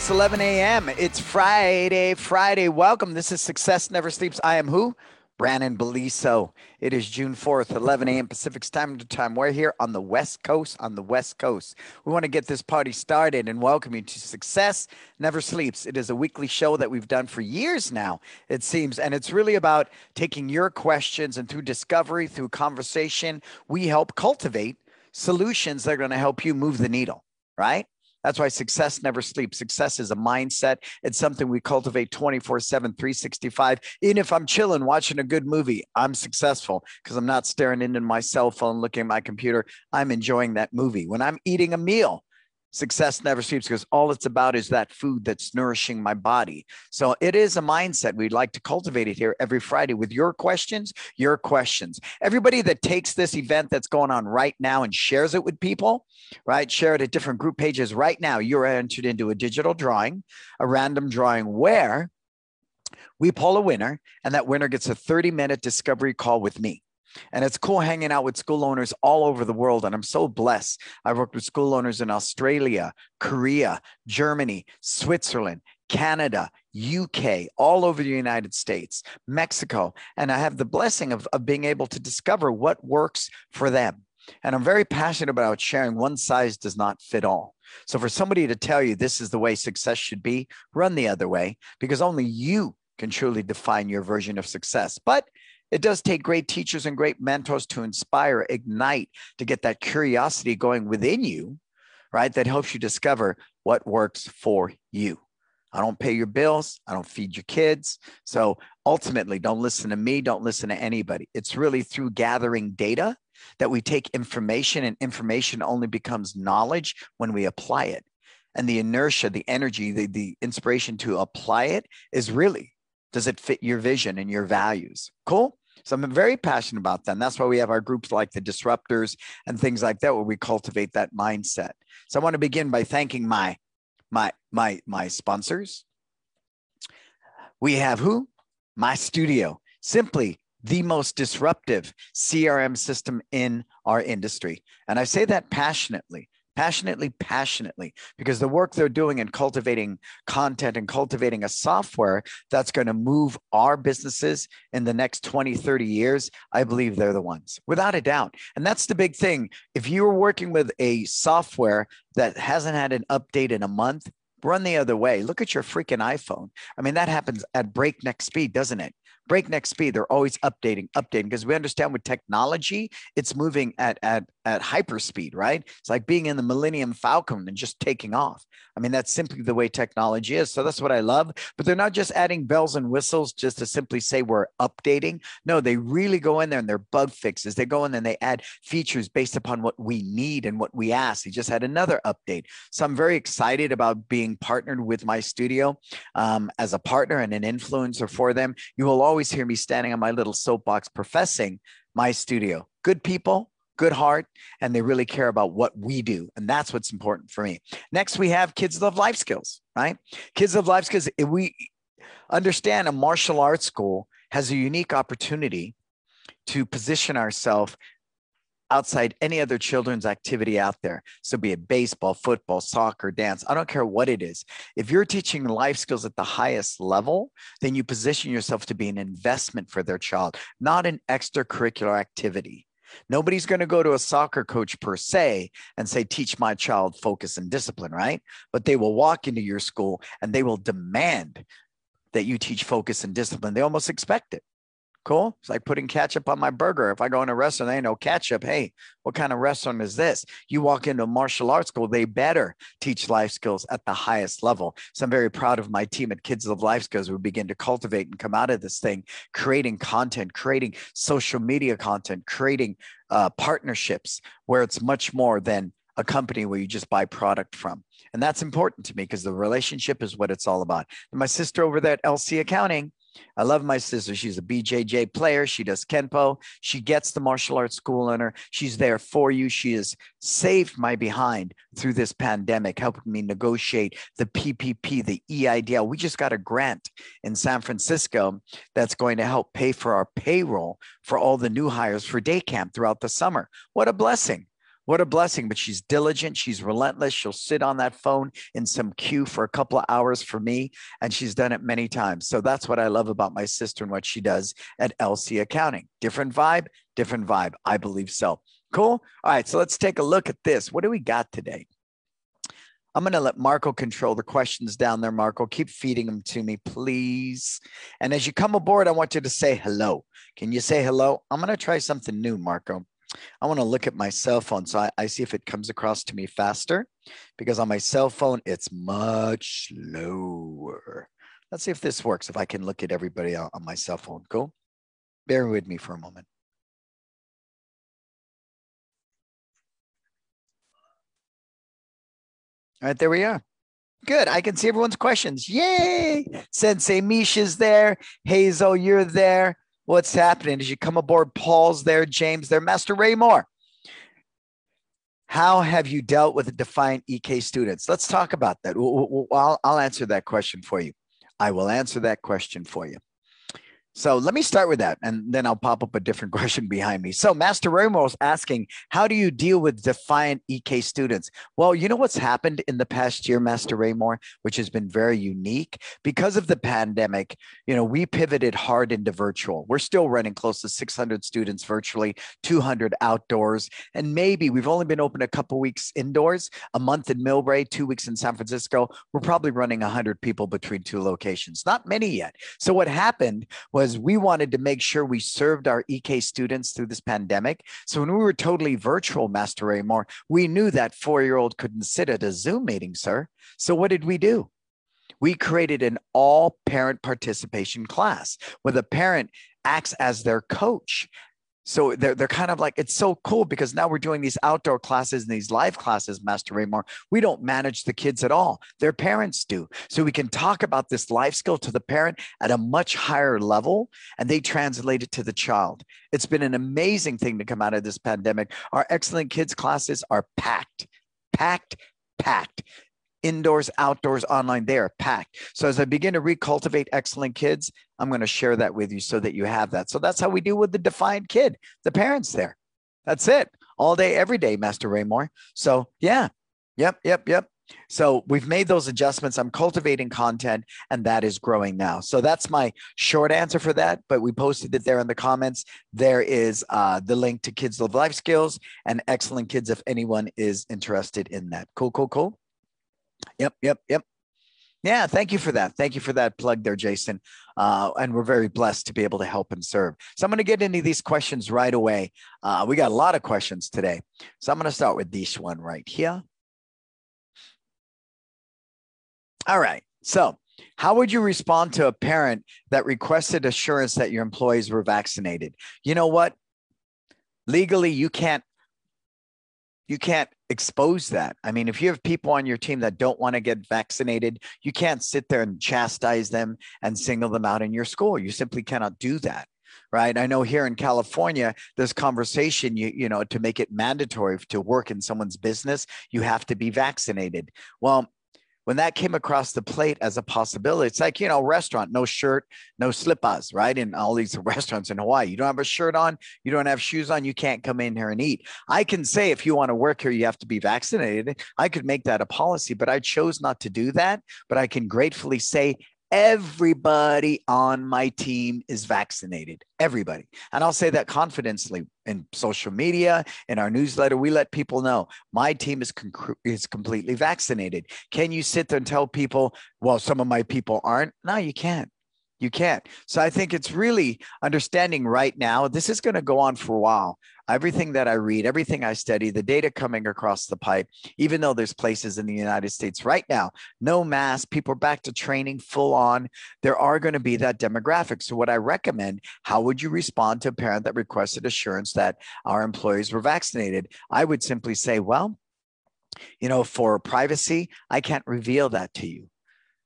it's 11 a.m. It's Friday. Friday. Welcome. This is Success Never Sleeps. I am who? Brandon Beliso. It is June 4th, 11 a.m. Pacific Standard Time. We're here on the West Coast. On the West Coast. We want to get this party started and welcome you to Success Never Sleeps. It is a weekly show that we've done for years now, it seems. And it's really about taking your questions and through discovery, through conversation, we help cultivate solutions that are going to help you move the needle, right? That's why success never sleeps. Success is a mindset. It's something we cultivate 24 7, 365. Even if I'm chilling, watching a good movie, I'm successful because I'm not staring into my cell phone, looking at my computer. I'm enjoying that movie. When I'm eating a meal, success never sleeps because all it's about is that food that's nourishing my body. So it is a mindset. We'd like to cultivate it here every Friday with your questions, your questions. Everybody that takes this event that's going on right now and shares it with people, right? Share it at different group pages right now. You're entered into a digital drawing, a random drawing where we pull a winner and that winner gets a 30 minute discovery call with me. And it's cool hanging out with school owners all over the world. And I'm so blessed. I've worked with school owners in Australia, Korea, Germany, Switzerland, Canada, UK, all over the United States, Mexico. And I have the blessing of, of being able to discover what works for them. And I'm very passionate about sharing one size does not fit all. So for somebody to tell you this is the way success should be, run the other way because only you can truly define your version of success. But it does take great teachers and great mentors to inspire, ignite, to get that curiosity going within you, right? That helps you discover what works for you. I don't pay your bills. I don't feed your kids. So ultimately, don't listen to me. Don't listen to anybody. It's really through gathering data that we take information, and information only becomes knowledge when we apply it. And the inertia, the energy, the, the inspiration to apply it is really does it fit your vision and your values? Cool. So I'm very passionate about. And that's why we have our groups like the disruptors and things like that, where we cultivate that mindset. So I want to begin by thanking my my my my sponsors. We have who? MyStudio. Simply the most disruptive CRM system in our industry. And I say that passionately passionately, passionately, because the work they're doing in cultivating content and cultivating a software that's going to move our businesses in the next 20, 30 years, I believe they're the ones, without a doubt. And that's the big thing. If you're working with a software that hasn't had an update in a month, run the other way. Look at your freaking iPhone. I mean, that happens at breakneck speed, doesn't it? Breakneck speed. They're always updating, updating because we understand with technology, it's moving at at at hyper speed, right? It's like being in the Millennium Falcon and just taking off. I mean, that's simply the way technology is. So that's what I love. But they're not just adding bells and whistles just to simply say we're updating. No, they really go in there and they're bug fixes. They go in and they add features based upon what we need and what we ask. They just had another update. So I'm very excited about being partnered with MyStudio um, as a partner and an influencer for them. You will always hear me standing on my little soapbox professing MyStudio. Good people, good heart, and they really care about what we do. And that's what's important for me. Next, we have Kids Love Life Skills, right? Kids Love Life Skills. We understand a martial arts school has a unique opportunity to position ourselves outside any other children's activity out there. So, be it baseball, football, soccer, dance, I don't care what it is. If you're teaching life skills at the highest level, then you position yourself to be an investment for their child, not an extracurricular activity. Nobody's going to go to a soccer coach per se and say, teach my child focus and discipline, right? But they will walk into your school and they will demand that you teach focus and discipline. They almost expect it. Cool. It's like putting ketchup on my burger. If I go in a restaurant, they ain't no ketchup. Hey, what kind of restaurant is this? You walk into a martial arts school, they better teach life skills at the highest level. So I'm very proud of my team at Kids Love Life Skills. We begin to cultivate and come out of this thing, creating content, creating social media content, creating uh, partnerships where it's much more than a company where you just buy product from. And that's important to me because the relationship is what it's all about. And my sister over there at LC Accounting, I love my sister. She's a BJJ player. She does Kenpo. She gets the martial arts school in her. She's there for you. She has saved my behind through this pandemic, helping me negotiate the PPP, the EIDL. We just got a grant in San Francisco that's going to help pay for our payroll for all the new hires for day camp throughout the summer. What a blessing. What a blessing. But she's diligent. She's relentless. She'll sit on that phone in some queue for a couple of hours for me. And she's done it many times. So that's what I love about my sister and what she does at LC Accounting. Different vibe, different vibe. I believe so. Cool. All right. So let's take a look at this. What do we got today? I'm going to let Marco control the questions down there, Marco. Keep feeding them to me, please. And as you come aboard, I want you to say hello. Can you say hello? I'm going to try something new, Marco. I want to look at my cell phone so I, I, see if it comes across to me faster because on my cell phone, it's much slower. Let's see if this works, if I can look at everybody on, on my cell phone. Cool. Bear with me for a moment. All right, there we are. Good. I can see everyone's questions. Yay! Sensei Misha's there. Hazel, you're there. What's happening? As you come aboard, Paul's there, James there, Master Ray Raymore. How have you dealt with the Defiant EK students? Let's talk about that. I'll, I'll answer that question for you. I will answer that question for you. So let me start with that, and then I'll pop up a different question behind me. So Master Ramos asking, how do you deal with defiant EK students? Well, you know what's happened in the past year, Master Raymore, which has been very unique because of the pandemic. You know, we pivoted hard into virtual. We're still running close to 600 students virtually, 200 outdoors, and maybe we've only been open a couple weeks indoors, a month in Millbrae, two weeks in San Francisco. We're probably running 100 people between two locations. Not many yet. So what happened was was we wanted to make sure we served our EK students through this pandemic. So when we were totally virtual, Master Raymore, we knew that four year old couldn't sit at a Zoom meeting, sir. So what did we do? We created an all parent participation class where the parent acts as their coach so they're, they're kind of like it's so cool because now we're doing these outdoor classes and these live classes master raymore. We don't manage the kids at all. Their parents do. So we can talk about this life skill to the parent at a much higher level and they translate it to the child. It's been an amazing thing to come out of this pandemic. Our excellent kids classes are packed packed packed. Indoors, outdoors, online, they are packed. So as I begin to recultivate excellent kids, I'm going to share that with you so that you have that. So that's how we do with the defiant kid, the parents there. That's it. All day, every day, Master Raymore. So yeah, yep, yep, yep. So we've made those adjustments. I'm cultivating content and that is growing now. So that's my short answer for that. But we posted it there in the comments. There is uh, the link to Kids Love Life Skills and Excellent Kids if anyone is interested in that. Cool, cool, cool. Yep, yep, yep. Yeah, thank you for that. Thank you for that plug there, Jason. Uh, and we're very blessed to be able to help and serve. So I'm going to get into these questions right away. Uh, we got a lot of questions today. So I'm going to start with this one right here. All right. So, how would you respond to a parent that requested assurance that your employees were vaccinated? You know what? Legally, you can't you can't expose that. I mean, if you have people on your team that don't want to get vaccinated, you can't sit there and chastise them and single them out in your school. You simply cannot do that. Right. I know here in California, this conversation, you, you know, to make it mandatory to work in someone's business, you have to be vaccinated. Well, when that came across the plate as a possibility, it's like, you know, restaurant, no shirt, no slippers, right? In all these restaurants in Hawaii, you don't have a shirt on, you don't have shoes on, you can't come in here and eat. I can say if you want to work here, you have to be vaccinated. I could make that a policy, but I chose not to do that. But I can gratefully say everybody on my team is vaccinated. Everybody. And I'll say that confidently in social media, in our newsletter. We let people know my team is, is completely vaccinated. Can you sit there and tell people, well, some of my people aren't? No, you can't. You can't. So I think it's really understanding right now, this is going to go on for a while. Everything that I read, everything I study, the data coming across the pipe, even though there's places in the United States right now, no mask, people are back to training full on. There are going to be that demographic. So, what I recommend, how would you respond to a parent that requested assurance that our employees were vaccinated? I would simply say, well, you know, for privacy, I can't reveal that to you.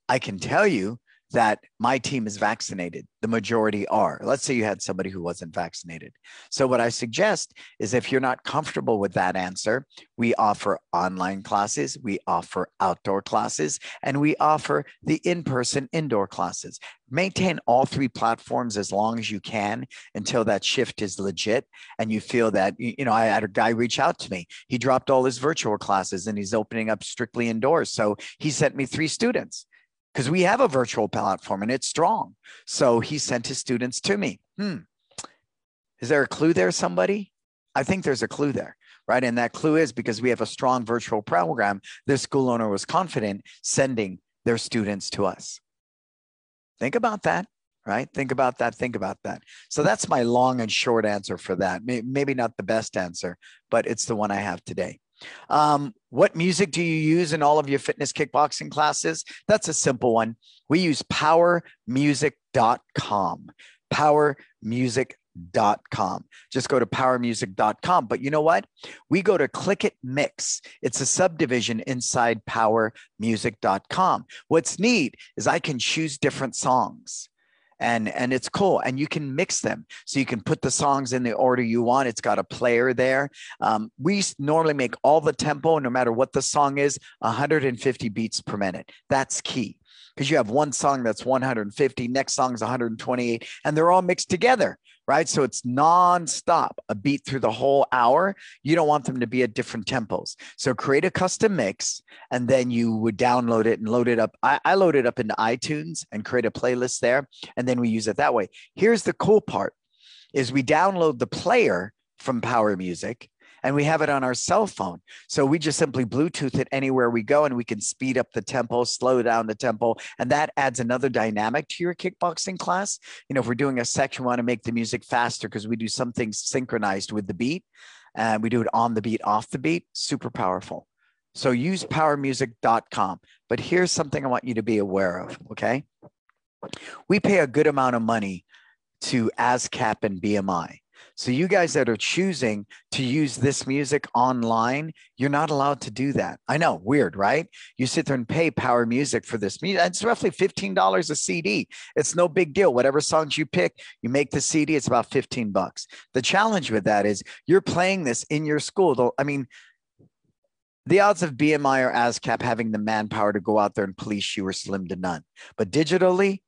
I can tell you that my team is vaccinated. The majority are. Let's say you had somebody who wasn't vaccinated. So, what I suggest is if you're not comfortable with that answer, we offer online classes, we offer outdoor classes, and we offer the in person indoor classes. Maintain all three platforms as long as you can until that shift is legit and you feel that, you know, I had a guy reach out to me. He dropped all his virtual classes and he's opening up strictly indoors. So, he sent me three students because we have a virtual platform and it's strong. So he sent his students to me. Hmm. Is there a clue there, somebody? I think there's a clue there, right? And that clue is because we have a strong virtual program, this school owner was confident sending their students to us. Think about that, right? Think about that. Think about that. So that's my long and short answer for that. Maybe not the best answer, but it's the one I have today. Um, what music do you use in all of your fitness kickboxing classes? That's a simple one. We use powermusic.com. Powermusic.com. Just go to powermusic.com. But you know what? We go to Click It Mix. It's a subdivision inside powermusic.com. What's neat is I can choose different songs and and it's cool and you can mix them. So you can put the songs in the order you want. It's got a player there. Um, we normally make all the tempo no matter what the song is 150 beats per minute. That's key because you have one song that's 150 next song is 128 and they're all mixed together right? So it's nonstop, a beat through the whole hour. You don't want them to be at different tempos. So create a custom mix and then you would download it and load it up. I, I load it up into iTunes and create a playlist there. And then we use it that way. Here's the cool part is we download the player from Power Music and we have it on our cell phone. So we just simply Bluetooth it anywhere we go and we can speed up the tempo, slow down the tempo. And that adds another dynamic to your kickboxing class. You know, if we're doing a section, we want to make the music faster because we do something synchronized with the beat and we do it on the beat, off the beat, super powerful. So use powermusic.com. But here's something I want you to be aware of, okay? We pay a good amount of money to ASCAP and BMI. So, you guys that are choosing to use this music online, you're not allowed to do that. I know, weird, right? You sit there and pay Power Music for this music. It's roughly $15 a CD. It's no big deal. Whatever songs you pick, you make the CD, it's about 15 bucks. The challenge with that is you're playing this in your school. I mean, the odds of BMI or ASCAP having the manpower to go out there and police you are slim to none. But digitally,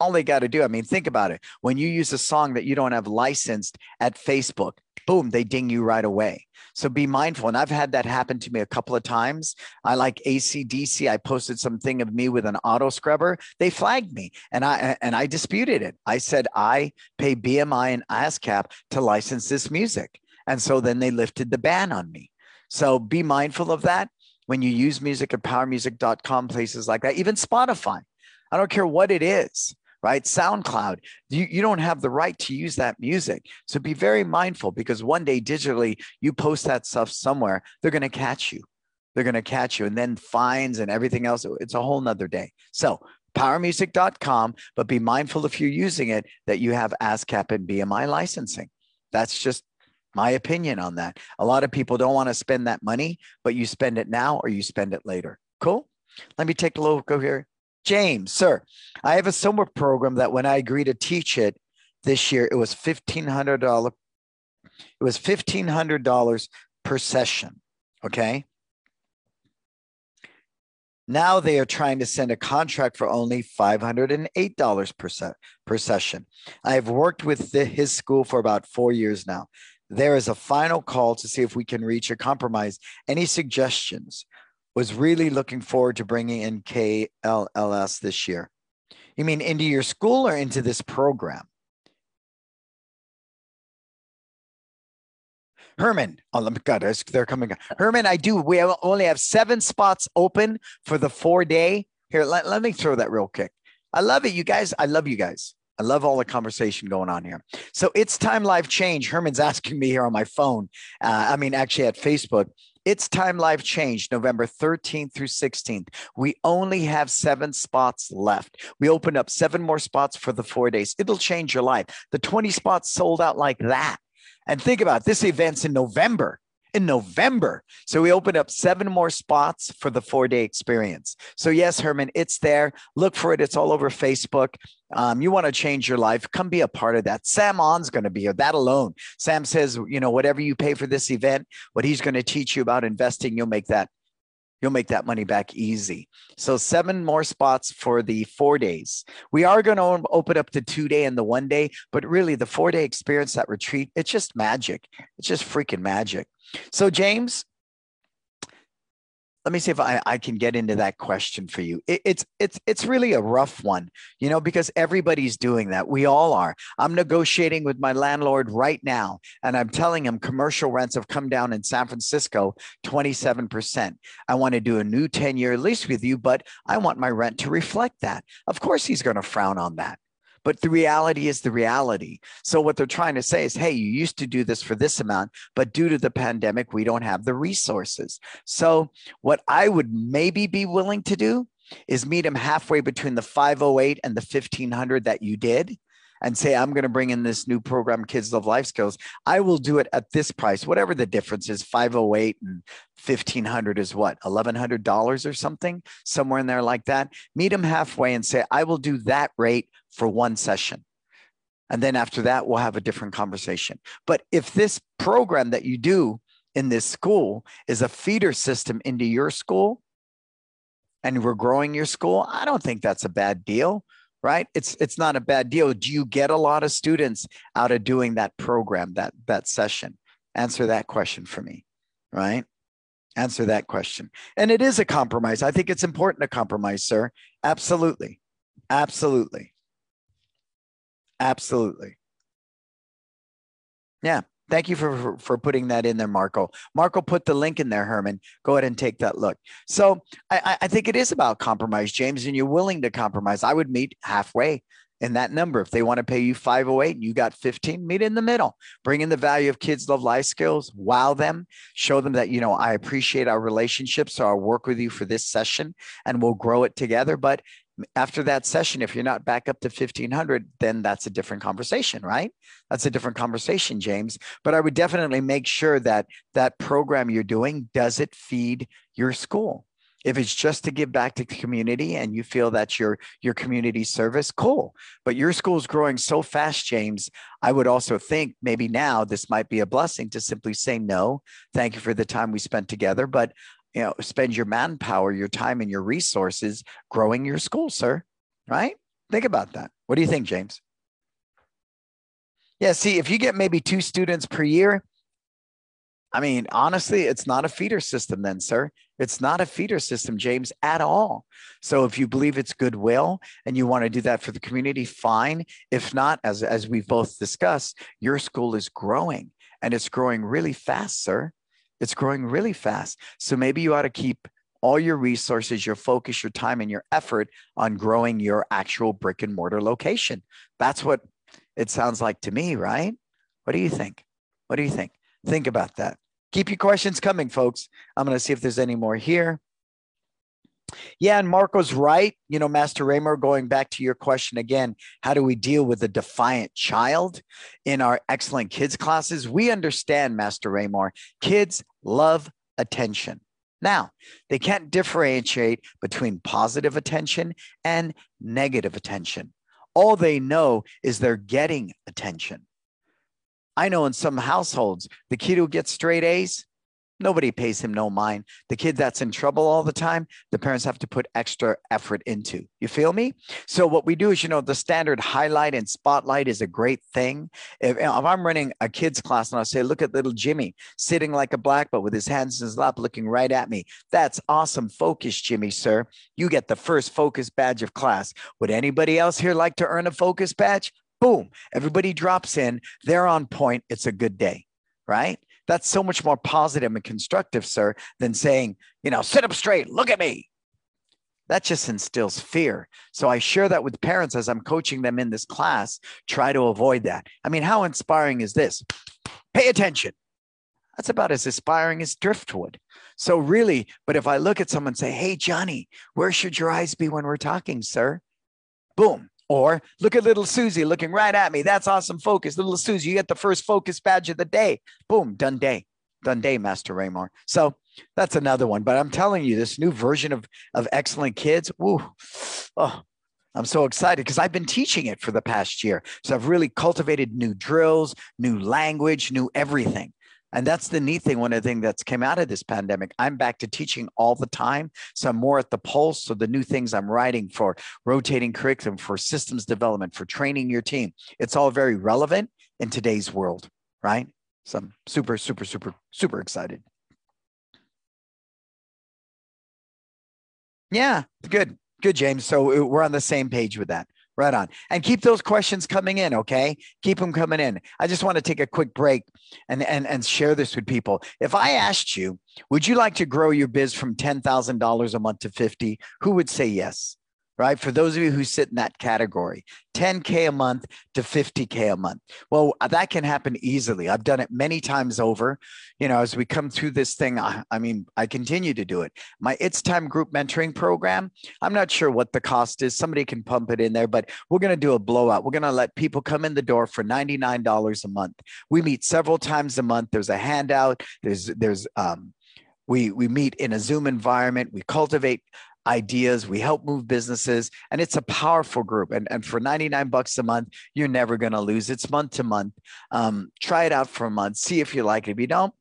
all they got to do. I mean, think about it. When you use a song that you don't have licensed at Facebook, boom, they ding you right away. So be mindful. And I've had that happen to me a couple of times. I like ACDC. I posted something of me with an auto scrubber. They flagged me and I and I disputed it. I said I pay BMI and ASCAP to license this music. And so then they lifted the ban on me. So be mindful of that when you use music at powermusic.com, places like that, even Spotify. I don't care what it is right? SoundCloud, you, you don't have the right to use that music. So be very mindful because one day digitally, you post that stuff somewhere, they're going to catch you. They're going to catch you and then fines and everything else. It's a whole nother day. So powermusic.com, but be mindful if you're using it that you have ASCAP and BMI licensing. That's just my opinion on that. A lot of people don't want to spend that money, but you spend it now or you spend it later. Cool. Let me take a look over here. James, sir, I have a summer program that when I agreed to teach it this year, it was $1,500. It was $1,500 per session. Okay. Now they are trying to send a contract for only $508 per, se- per session. I have worked with the, his school for about four years now. There is a final call to see if we can reach a compromise. Any suggestions? Was really looking forward to bringing in KLLS this year. You mean into your school or into this program? Herman, oh my God, they're coming. Herman, I do. We only have seven spots open for the four day. Here, let, let me throw that real quick. I love it, you guys. I love you guys. I love all the conversation going on here. So it's time life change. Herman's asking me here on my phone. Uh, I mean, actually at Facebook. It's Time Life Change, November 13th through 16th. We only have seven spots left. We opened up seven more spots for the four days. It'll change your life. The 20 spots sold out like that. And think about it, this event's in November. In November. So we opened up seven more spots for the four day experience. So, yes, Herman, it's there. Look for it. It's all over Facebook. Um, you want to change your life, come be a part of that. Sam On's going to be here, that alone. Sam says, you know, whatever you pay for this event, what he's going to teach you about investing, you'll make that you'll make that money back easy. So seven more spots for the four days. We are going to open up the two day and the one day, but really the four day experience, that retreat, it's just magic. It's just freaking magic. So James, let me see if I, I can get into that question for you. It, it's it's it's really a rough one, you know, because everybody's doing that. We all are. I'm negotiating with my landlord right now, and I'm telling him commercial rents have come down in San Francisco 27%. I want to do a new 10-year lease with you, but I want my rent to reflect that. Of course, he's going to frown on that. But the reality is the reality. So what they're trying to say is, hey, you used to do this for this amount, but due to the pandemic, we don't have the resources. So what I would maybe be willing to do is meet them halfway between the 508 and the 1500 that you did and say, I'm going to bring in this new program, Kids Love Life Skills, I will do it at this price, whatever the difference is 508 and 1500 is what, $1,100 or something, somewhere in there like that. Meet them halfway and say, I will do that rate for one session. And then after that, we'll have a different conversation. But if this program that you do in this school is a feeder system into your school, and we're growing your school, I don't think that's a bad deal right? It's it's not a bad deal. Do you get a lot of students out of doing that program that that session? Answer that question for me right? Answer that question. And it is a compromise. I think it's important to compromise sir. Absolutely. Absolutely. Absolutely. Yeah Thank you for, for, putting that in there, Marco. Marco put the link in there, Herman. Go ahead and take that look. So I, I think it is about compromise, James, and you're willing to compromise. I would meet halfway in that number. If they want to pay you 508 and you got 15, meet in the middle. Bring in the value of kids love life skills, wow them, show them that, you know, I appreciate our relationship. So I'll work with you for this session and we'll grow it together. But after that session, if you're not back up to 1500, then that's a different conversation, right? That's a different conversation, James. But I would definitely make sure that that program you're doing does it feed your school. If it's just to give back to the community and you feel that's your your community service, cool. But your school's growing so fast, James. I would also think maybe now this might be a blessing to simply say no. Thank you for the time we spent together, but you know, spend your manpower, your time, and your resources growing your school, sir. Right? Think about that. What do you think, James? Yeah, see, if you get maybe two students per year, I mean, honestly, it's not a feeder system, then, sir. It's not a feeder system, James, at all. So, if you believe it's goodwill and you want to do that for the community, fine. If not, as, as we've both discussed, your school is growing and it's growing really fast, sir. It's growing really fast. So maybe you ought to keep all your resources, your focus, your time, and your effort on growing your actual brick and mortar location. That's what it sounds like to me, right? What do you think? What do you think? Think about that. Keep your questions coming, folks. I'm going to see if there's any more here. Yeah, and Marco's right. You know, Master Raymer, going back to your question again, how do we deal with a defiant child in our excellent kids classes? We understand, Master Raymore, kids love attention. Now, they can't differentiate between positive attention and negative attention. All they know is they're getting attention. I know in some households, the kid who gets straight A's, Nobody pays him no mind. The kid that's in trouble all the time, the parents have to put extra effort into. You feel me? So what we do is, you know, the standard highlight and spotlight is a great thing. If, if I'm running a kids class and I say, look at little Jimmy sitting like a black belt with his hands in his lap, looking right at me. That's awesome. Focus, Jimmy, sir. You get the first focus badge of class. Would anybody else here like to earn a focus badge? Boom. Everybody drops in. They're on point. It's a good day, right? That's so much more positive and constructive, sir, than saying, you know, sit up straight, look at me. That just instills fear. So I share that with parents as I'm coaching them in this class. Try to avoid that. I mean, how inspiring is this? Pay attention. That's about as inspiring as driftwood. So, really, but if I look at someone and say, Hey, Johnny, where should your eyes be when we're talking, sir? Boom, or look at little Susie looking right at me. That's awesome focus. Little Susie, you get the first focus badge of the day. Boom, done day. done day, Master Raymore. So that's another one. But I'm telling you, this new version of of Excellent Kids, woo, oh, I'm so excited because I've been teaching it for the past year. So I've really cultivated new drills, new language, new everything. And that's the neat thing. One of the things that's came out of this pandemic, I'm back to teaching all the time. So I'm more at the pulse. So the new things I'm writing for rotating curriculum, for systems development, for training your team, it's all very relevant in today's world, right? So I'm super, super, super, super excited. Yeah, good. Good, James. So uh, we're on the same page with that. Right on. And keep those questions coming in, okay? Keep them coming in. I just want to take a quick break and, and, and share this with people. If I asked you, would you like to grow your biz from $10,000 a month to 50? Who would say yes? Right? For those of you who sit in that category, 10K a month to 50K a month. Well, that can happen easily. I've done it many times over. You know, as we come through this thing, I, I, mean, I continue to do it. My It's Time group mentoring program, I'm not sure what the cost is. Somebody can pump it in there, but we're going to do a blowout. We're going to let people come in the door for $99 a month. We meet several times a month. There's a handout. There's, there's, um, we, we meet in a Zoom environment. We cultivate ideas. We help move businesses, and it's a powerful group. And, and for 99 bucks a month, you're never going to lose. It's month to month. Um, try it out for a month. See if you like it. If you don't,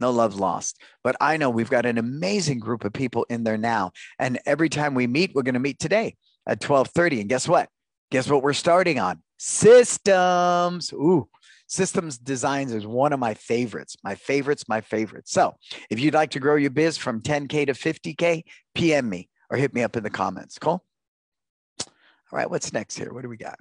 no love lost. But I know we've got an amazing group of people in there now. And every time we meet, we're going to meet today at 1230. And guess what? Guess what we're starting on? Systems. Ooh, systems designs is one of my favorites. My favorites, my favorites. So if you'd like to grow your biz from 10K to 50K, PM me or hit me up in the comments. Cool. All right, what's next here? What do we got?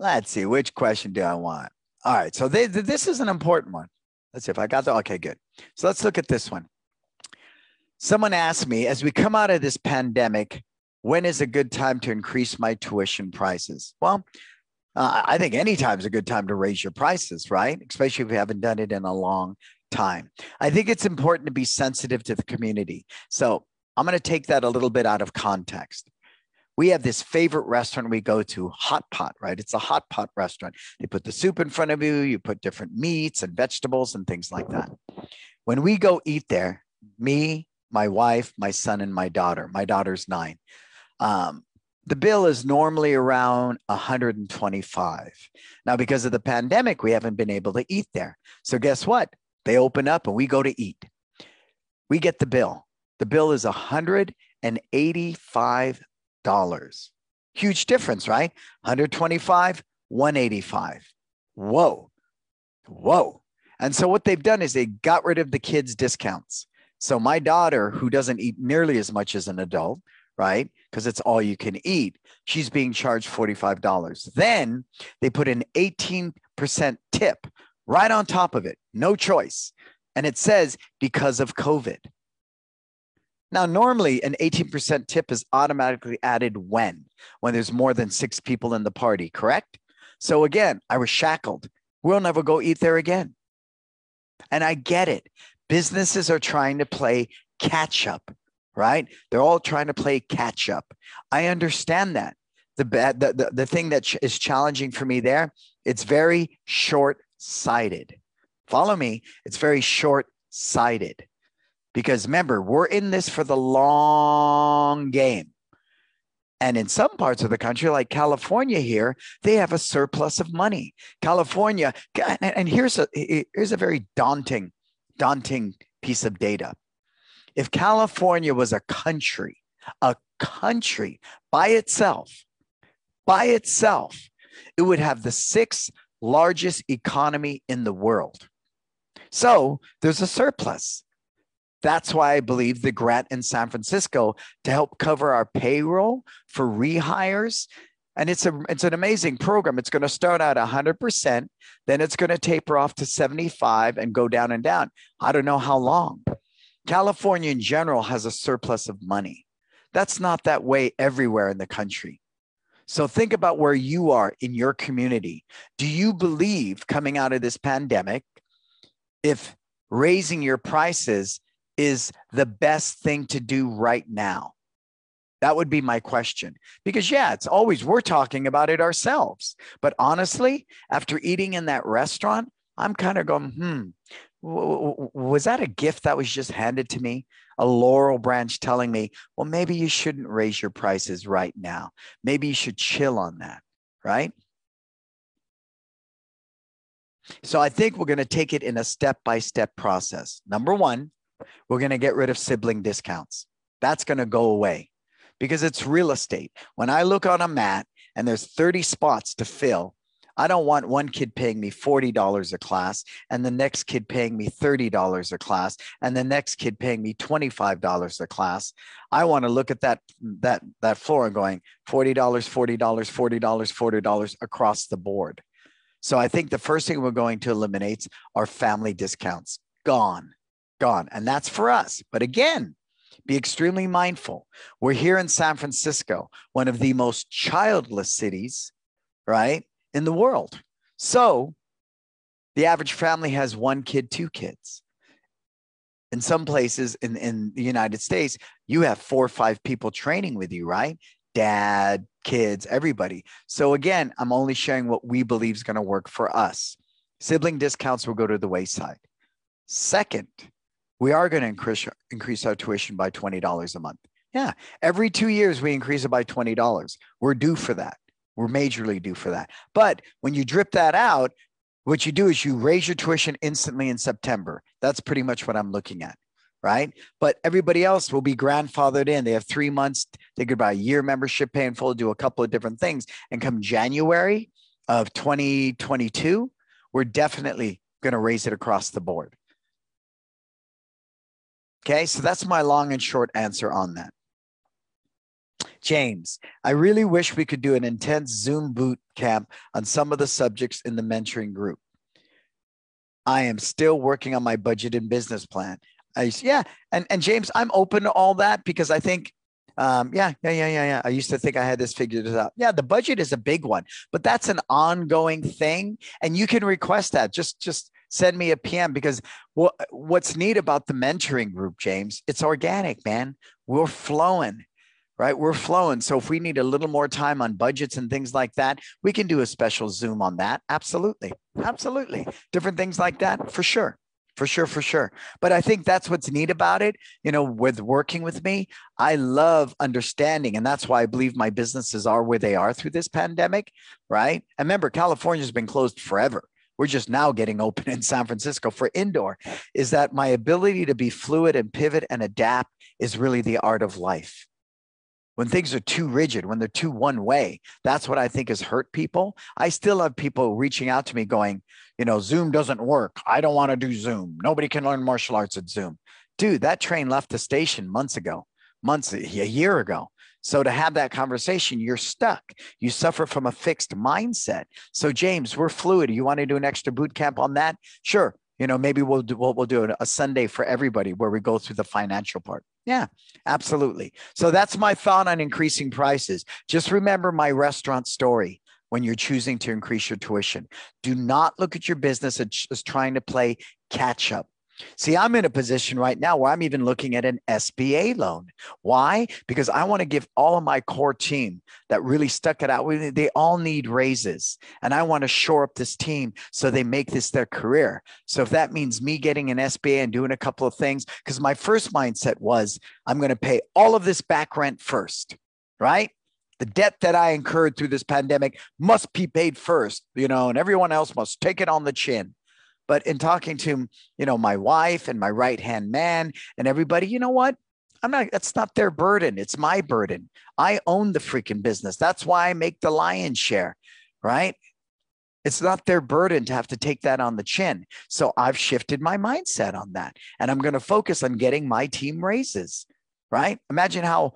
Let's see, which question do I want? All right, so they, this is an important one. Let's see if I got the, okay, good. So let's look at this one. Someone asked me, as we come out of this pandemic, when is a good time to increase my tuition prices? Well, uh, I think any time is a good time to raise your prices, right? Especially if you haven't done it in a long time. I think it's important to be sensitive to the community. So I'm going to take that a little bit out of context. We have this favorite restaurant we go to, Hot Pot, right? It's a hot pot restaurant. They put the soup in front of you, you put different meats and vegetables and things like that. When we go eat there, me, my wife, my son, and my daughter. My daughter's nine. Um, the bill is normally around 125. Now, because of the pandemic, we haven't been able to eat there. So, guess what? They open up and we go to eat. We get the bill. The bill is $185. Huge difference, right? 125, 185. Whoa. Whoa. And so what they've done is they got rid of the kids' discounts. So my daughter, who doesn't eat nearly as much as an adult, right? Because it's all you can eat, she's being charged $45. Then they put an 18% tip right on top of it, no choice. And it says because of COVID. Now, normally an 18% tip is automatically added when? When there's more than six people in the party, correct? So again, I was shackled. We'll never go eat there again. And I get it businesses are trying to play catch up, right? They're all trying to play catch up. I understand that. The the, the, the thing that is challenging for me there, it's very short sighted. Follow me. It's very short sighted because remember, we're in this for the long game. And in some parts of the country, like California here, they have a surplus of money. California, and here's a here's a very daunting daunting piece of data. If California was a country, a country by itself, by itself, it would have the sixth largest economy in the world. So there's a surplus. That's why I believe the grant in San Francisco to help cover our payroll for rehires and it's a it's an amazing program. It's going to start at 100%, then it's going to taper off to 75 and go down and down. I don't know how long. California in general has a surplus of money. That's not that way everywhere in the country. So think about where you are in your community. Do you believe coming out of this pandemic if raising your prices is the best thing to do right now? That would be my question. Because, yeah, it's always we're talking about it ourselves. But honestly, after eating in that restaurant, I'm kind of going, hmm, was that a gift that was just handed to me? A laurel branch telling me, well, maybe you shouldn't raise your prices right now. Maybe you should chill on that, right? So I think we're going to take it in a step by step process. Number one, we're going to get rid of sibling discounts. That's going to go away because it's real estate. When I look on a mat and there's 30 spots to fill, I don't want one kid paying me $40 a class and the next kid paying me $30 a class and the next kid paying me $25 a class. I want to look at that that that floor and going $40, $40, $40, $40 across the board. So I think the first thing we're going to eliminate are family discounts. Gone. Gone. And that's for us. But again, be extremely mindful. We're here in San Francisco, one of the most childless cities, right, in the world. So the average family has one kid, two kids. In some places in, in the United States, you have four or five people training with you, right? Dad, kids, everybody. So again, I'm only sharing what we believe is going to work for us. Sibling discounts will go to the wayside. Second, we are going to increase, increase our tuition by $20 a month. Yeah, every two years we increase it by $20. We're due for that. We're majorly due for that. But when you drip that out, what you do is you raise your tuition instantly in September. That's pretty much what I'm looking at, right? But everybody else will be grandfathered in. They have three months. They could buy a year membership, pay in full, do a couple of different things. And come January of 2022, we're definitely going to raise it across the board. Okay, so that's my long and short answer on that. James, I really wish we could do an intense Zoom boot camp on some of the subjects in the mentoring group. I am still working on my budget and business plan. I, yeah, and and James, I'm open to all that because I think, um, yeah, yeah, yeah, yeah, yeah. I used to think I had this figured out. Yeah, the budget is a big one, but that's an ongoing thing, and you can request that. Just just send me a PM because what what's neat about the mentoring group, James, it's organic, man. We're flowing, right? We're flowing. So if we need a little more time on budgets and things like that, we can do a special Zoom on that. Absolutely. Absolutely. Different things like that for sure. For sure, for sure. But I think that's what's neat about it. You know, with working with me, I love understanding. And that's why I believe my businesses are where they are through this pandemic, right? And remember, California's been closed forever we're just now getting open in San Francisco for indoor, is that my ability to be fluid and pivot and adapt is really the art of life. When things are too rigid, when they're too one way, that's what I think has hurt people. I still have people reaching out to me going, you know, Zoom doesn't work. I don't want to do Zoom. Nobody can learn martial arts at Zoom. Dude, that train left the station months ago, months, a year ago. So to have that conversation, you're stuck. You suffer from a fixed mindset. So James, we're fluid. You want to do an extra boot camp on that? Sure. You know, maybe we'll do we'll, we'll do a Sunday for everybody where we go through the financial part. Yeah, absolutely. So that's my thought on increasing prices. Just remember my restaurant story when you're choosing to increase your tuition. Do not look at your business as trying to play catch up. See, I'm in a position right now where I'm even looking at an SBA loan. Why? Because I want to give all of my core team that really stuck it out. They all need raises. And I want to shore up this team so they make this their career. So if that means me getting an SBA and doing a couple of things, because my first mindset was I'm going to pay all of this back rent first, right? The debt that I incurred through this pandemic must be paid first, you know, and everyone else must take it on the chin. But in talking to, you know, my wife and my right hand man and everybody, you know what? I'm not, that's not their burden. It's my burden. I own the freaking business. That's why I make the lion's share, right? It's not their burden to have to take that on the chin. So I've shifted my mindset on that. And I'm going to focus on getting my team raises, right? Imagine how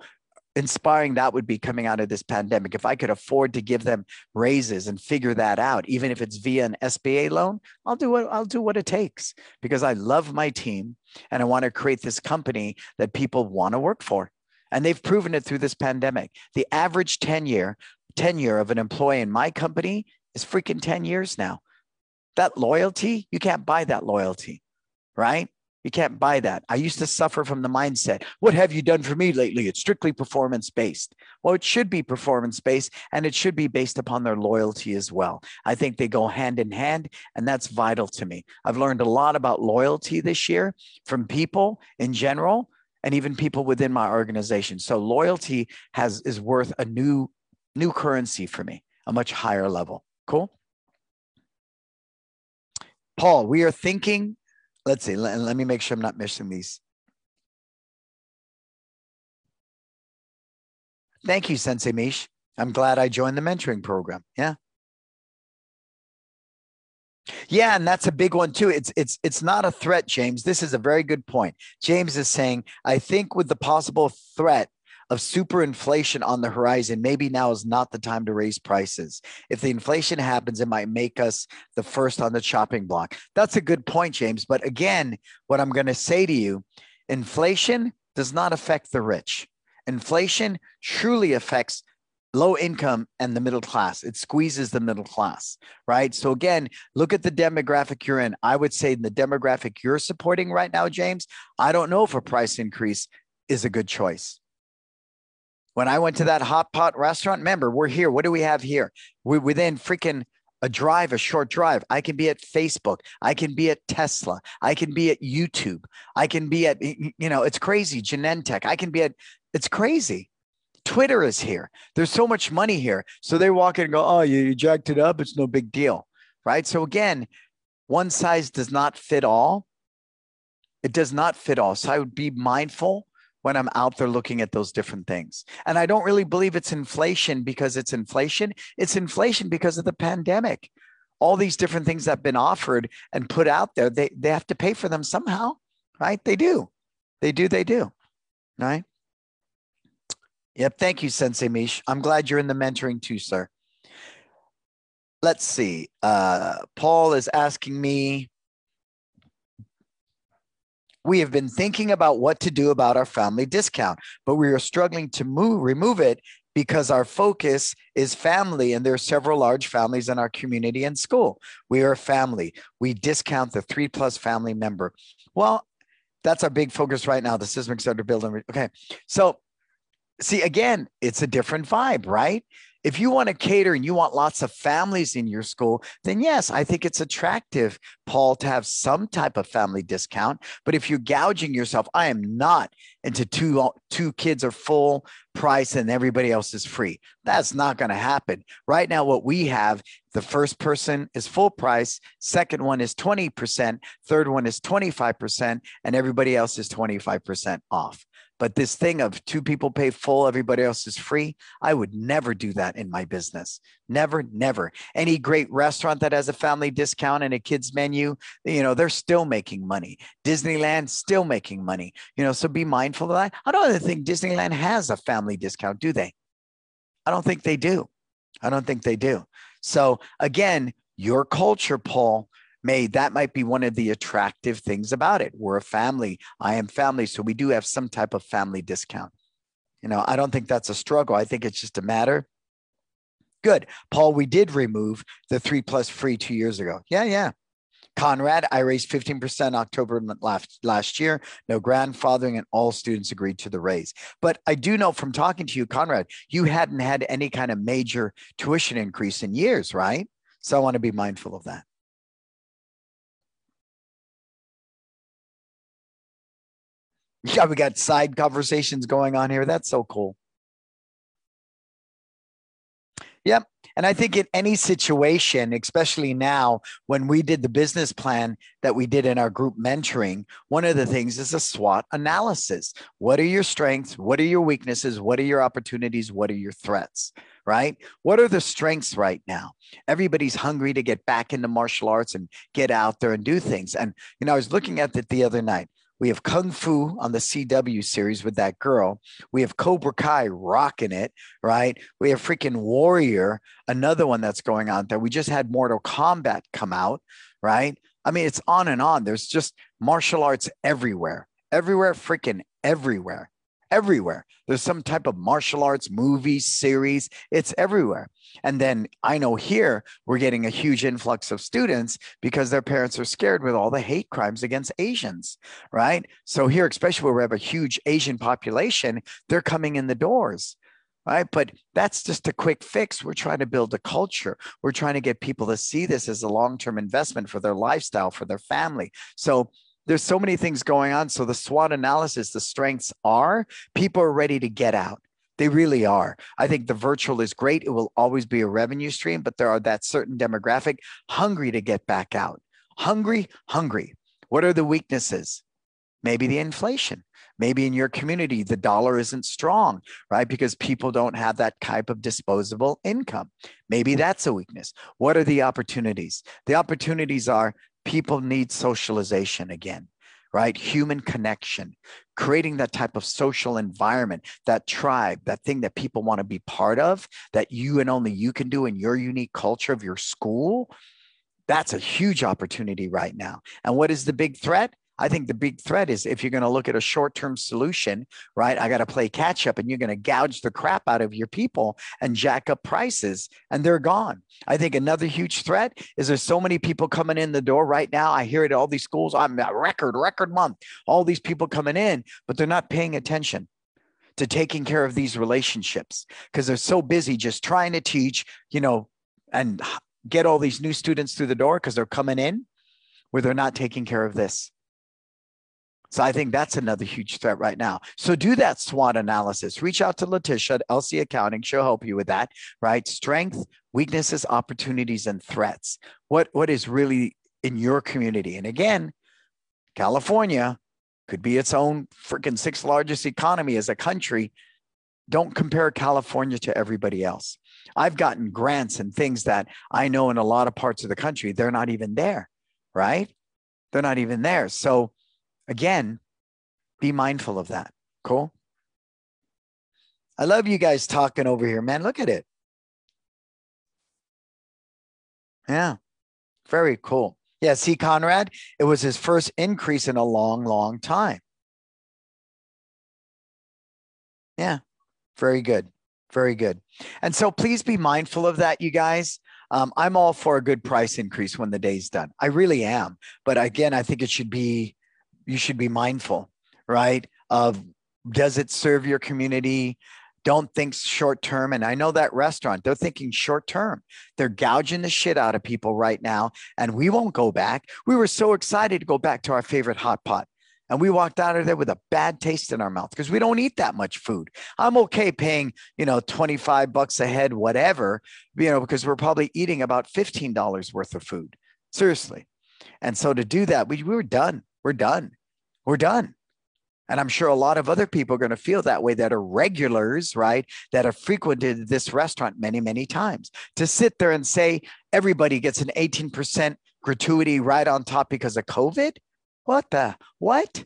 inspiring that would be coming out of this pandemic. If I could afford to give them raises and figure that out, even if it's via an SBA loan, I'll do what I'll do what it takes because I love my team and I want to create this company that people want to work for. And they've proven it through this pandemic. The average tenure tenure of an employee in my company is freaking 10 years now. That loyalty, you can't buy that loyalty, right? You can't buy that. I used to suffer from the mindset. What have you done for me lately? It's strictly performance based. Well, it should be performance based and it should be based upon their loyalty as well. I think they go hand in hand, and that's vital to me. I've learned a lot about loyalty this year from people in general and even people within my organization. So loyalty has is worth a new new currency for me, a much higher level. Cool. Paul, we are thinking let's see. Let, let me make sure I'm not missing these. Thank you, Sensei Mish. I'm glad I joined the mentoring program. Yeah. Yeah, and that's a big one too. It's it's it's not a threat, James. This is a very good point. James is saying, I think with the possible threat of super inflation on the horizon, maybe now is not the time to raise prices. If the inflation happens, it might make us the first on the chopping block. That's a good point, James. But again, what I'm going to say to you inflation does not affect the rich. Inflation truly affects low income and the middle class. It squeezes the middle class, right? So again, look at the demographic you're in. I would say the demographic you're supporting right now, James, I don't know if a price increase is a good choice. When I went to that hot pot restaurant, remember, we're here. What do we have here? We're within freaking a drive, a short drive. I can be at Facebook. I can be at Tesla. I can be at YouTube. I can be at, you know, it's crazy. Genentech. I can be at, it's crazy. Twitter is here. There's so much money here. So they walk in and go, oh, you, jacked it up. It's no big deal. Right. So again, one size does not fit all. It does not fit all. So I would be mindful when I'm out there looking at those different things. And I don't really believe it's inflation because it's inflation. It's inflation because of the pandemic. All these different things that have been offered and put out there, they, they have to pay for them somehow, right? They do. They do. They do. Right. Yep. Thank you, Sensei Mish. I'm glad you're in the mentoring too, sir. Let's see. Uh, Paul is asking me we have been thinking about what to do about our family discount, but we are struggling to move, remove it because our focus is family and there are several large families in our community and school. We are a family. We discount the three plus family member. Well, that's our big focus right now, the Sysmic Center building. Okay. So see, again, it's a different vibe, right? If you want to cater and you want lots of families in your school, then yes, I think it's attractive, Paul, to have some type of family discount. But if you're gouging yourself, I am not into two two kids are full price and everybody else is free. That's not going to happen. Right now, what we have, the first person is full price, second one is 20%, third one is 25%, and everybody else is 25% off. But this thing of two people pay full, everybody else is free, I would never do that in my business. Never, never. Any great restaurant that has a family discount and a kids menu, you know, they're still making money. Disneyland still making money. You know, so be mindful of that. I don't think Disneyland has a family discount, do they? I don't think they do. I don't think they do. So again, your culture, Paul, may that might be one of the attractive things about it. We're a family. I am family. So we do have some type of family discount. You know, I don't think that's a struggle. I think it's just a matter. Good. Paul, we did remove the three plus free two years ago. Yeah, yeah. Conrad, I raised 15% October last, last year. No grandfathering, and all students agreed to the raise. But I do know from talking to you, Conrad, you hadn't had any kind of major tuition increase in years, right? So I want to be mindful of that. Yeah, we got side conversations going on here. That's so cool. Yep. And I think in any situation, especially now when we did the business plan that we did in our group mentoring, one of the things is a SWOT analysis. What are your strengths? What are your weaknesses? What are your opportunities? What are your threats? Right? What are the strengths right now? Everybody's hungry to get back into martial arts and get out there and do things. And, you know, I was looking at it the other night. We have Kung Fu on the CW series with that girl. We have Cobra Kai rocking it, right? We have freaking Warrior, another one that's going on there. We just had Mortal Kombat come out, right? I mean, it's on and on. There's just martial arts everywhere, everywhere, freaking everywhere, everywhere. There's some type of martial arts movie series. It's everywhere. And then I know here we're getting a huge influx of students because their parents are scared with all the hate crimes against Asians, right? So here, especially where we have a huge Asian population, they're coming in the doors right? But that's just a quick fix. We're trying to build a culture. We're trying to get people to see this as a long term investment for their lifestyle, for their family. So there's so many things going on. So the SWOT analysis, the strengths are people are ready to get out. They really are. I think the virtual is great. It will always be a revenue stream, but there are that certain demographic hungry to get back out. Hungry, hungry. What are the weaknesses? Maybe the inflation. Maybe in your community, the dollar isn't strong, right? Because people don't have that type of disposable income. Maybe that's a weakness. What are the opportunities? The opportunities are people need socialization again right? Human connection, creating that type of social environment, that tribe, that thing that people want to be part of, that you and only you can do in your unique culture of your school. That's a huge opportunity right now. And what is the big threat? I think the big threat is if you're going to look at a short term solution, right? I got to play catch up and you're going to gouge the crap out of your people and jack up prices and they're gone. I think another huge threat is there's so many people coming in the door right now. I hear it at all these schools. I'm record, record month, all these people coming in, but they're not paying attention to taking care of these relationships because they're so busy just trying to teach, you know, and get all these new students through the door because they're coming in where they're not taking care of this. So I think that's another huge threat right now. So do that SWOT analysis. Reach out to Letitia at LC Accounting. She'll help you with that, right? Strength, weaknesses, opportunities, and threats. What, what is really in your community? And again, California could be its own freaking sixth largest economy as a country. Don't compare California to everybody else. I've gotten grants and things that I know in a lot of parts of the country, they're not even there, right? They're not even there. So Again, be mindful of that. Cool. I love you guys talking over here, man. Look at it. Yeah, very cool. Yeah, see, Conrad, it was his first increase in a long, long time. Yeah, very good. Very good. And so please be mindful of that, you guys. Um, I'm all for a good price increase when the day's done. I really am. But again, I think it should be you should be mindful, right? Of does it serve your community? Don't think short term. And I know that restaurant, they're thinking short term. They're gouging the shit out of people right now. And we won't go back. We were so excited to go back to our favorite hot pot. And we walked out of there with a bad taste in our mouth because we don't eat that much food. I'm okay paying, you know, 25 bucks a head, whatever, you know, because we're probably eating about $15 worth of food. Seriously. And so to do that, we, we were done. We're done. We're done. And I'm sure a lot of other people are going to feel that way that are regulars, right? That have frequented this restaurant many, many times. To sit there and say everybody gets an 18% gratuity right on top because of COVID? What the? What?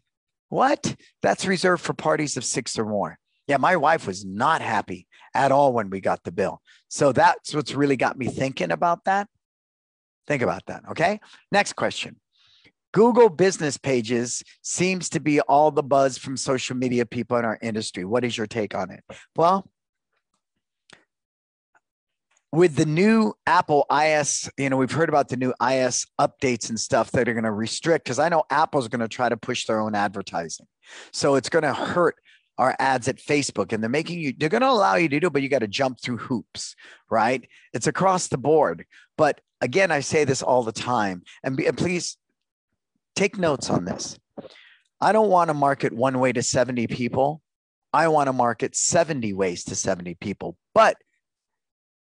What? That's reserved for parties of six or more. Yeah, my wife was not happy at all when we got the bill. So that's what's really got me thinking about that. Think about that. Okay. Next question. Google business pages seems to be all the buzz from social media people in our industry. What is your take on it? Well, with the new Apple iOS, you know, we've heard about the new iOS updates and stuff that are going to restrict because I know Apple's going to try to push their own advertising. So it's going to hurt our ads at Facebook and they're making you, they're going to allow you to do, it, but you got to jump through hoops, right? It's across the board. But again, I say this all the time and, be, and please take notes on this. I don't want to market one way to 70 people. I want to market 70 ways to 70 people. But,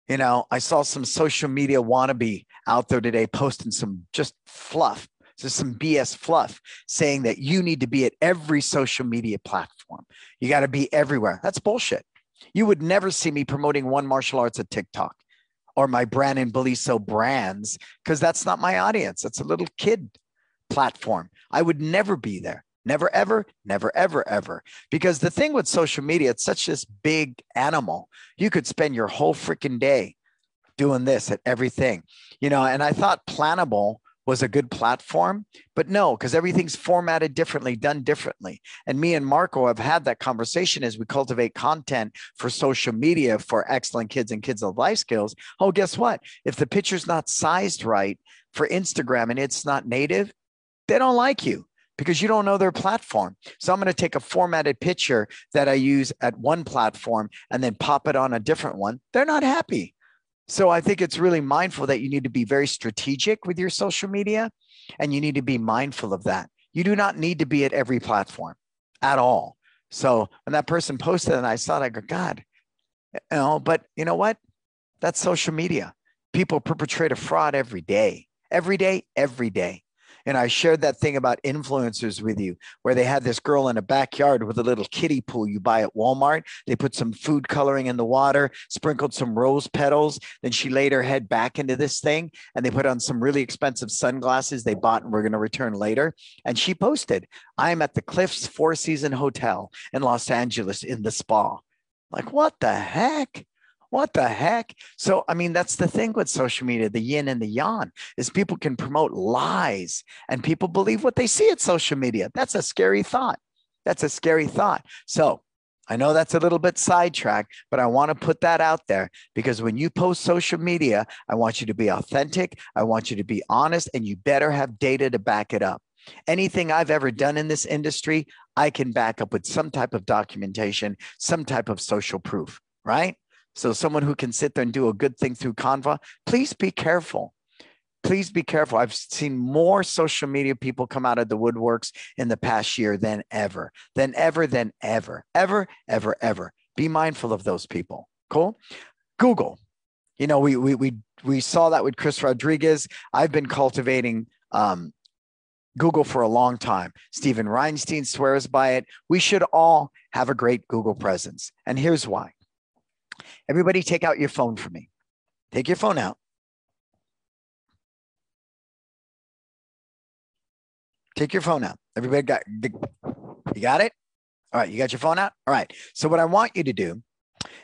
you know, I saw some social media wannabe out there today posting some just fluff, just some BS fluff saying that you need to be at every social media platform. You got to be everywhere. That's bullshit. You would never see me promoting one martial arts at TikTok or my Brandon Beliso brands because that's not my audience. That's a little kid platform. I would never be there. Never, ever, never, ever, ever. Because the thing with social media, it's such this big animal. You could spend your whole freaking day doing this at everything, you know. And I thought Planable was a good platform. But no, because everything's formatted differently, done differently. And me and Marco have had that conversation as we cultivate content for social media for excellent kids and Kids Love Life Skills. Oh, guess what? If the picture's not sized right for Instagram and it's not native, they don't like you because you don't know their platform. So I'm going to take a formatted picture that I use at one platform and then pop it on a different one. They're not happy. So I think it's really mindful that you need to be very strategic with your social media and you need to be mindful of that. You do not need to be at every platform at all. So when that person posted and I saw it, I go, God, you know, but you know what? That's social media. People perpetrate a fraud every day, every day, every day. And I shared that thing about influencers with you, where they had this girl in a backyard with a little kiddie pool you buy at Walmart. They put some food coloring in the water, sprinkled some rose petals. Then she laid her head back into this thing and they put on some really expensive sunglasses they bought and we're going to return later. And she posted, I'm at the Cliffs Four Season Hotel in Los Angeles in the spa. Like, what the heck? What the heck? So, I mean, that's the thing with social media the yin and the yang is people can promote lies and people believe what they see at social media. That's a scary thought. That's a scary thought. So, I know that's a little bit sidetracked, but I want to put that out there because when you post social media, I want you to be authentic. I want you to be honest, and you better have data to back it up. Anything I've ever done in this industry, I can back up with some type of documentation, some type of social proof, right? So, someone who can sit there and do a good thing through Canva, please be careful. Please be careful. I've seen more social media people come out of the woodworks in the past year than ever, than ever, than ever, ever, ever, ever. Be mindful of those people. Cool. Google. You know, we we we we saw that with Chris Rodriguez. I've been cultivating um, Google for a long time. Steven Reinstein swears by it. We should all have a great Google presence. And here's why. Everybody, take out your phone for me. Take your phone out. Take your phone out. Everybody got you got it? All right, you got your phone out? All right. So what I want you to do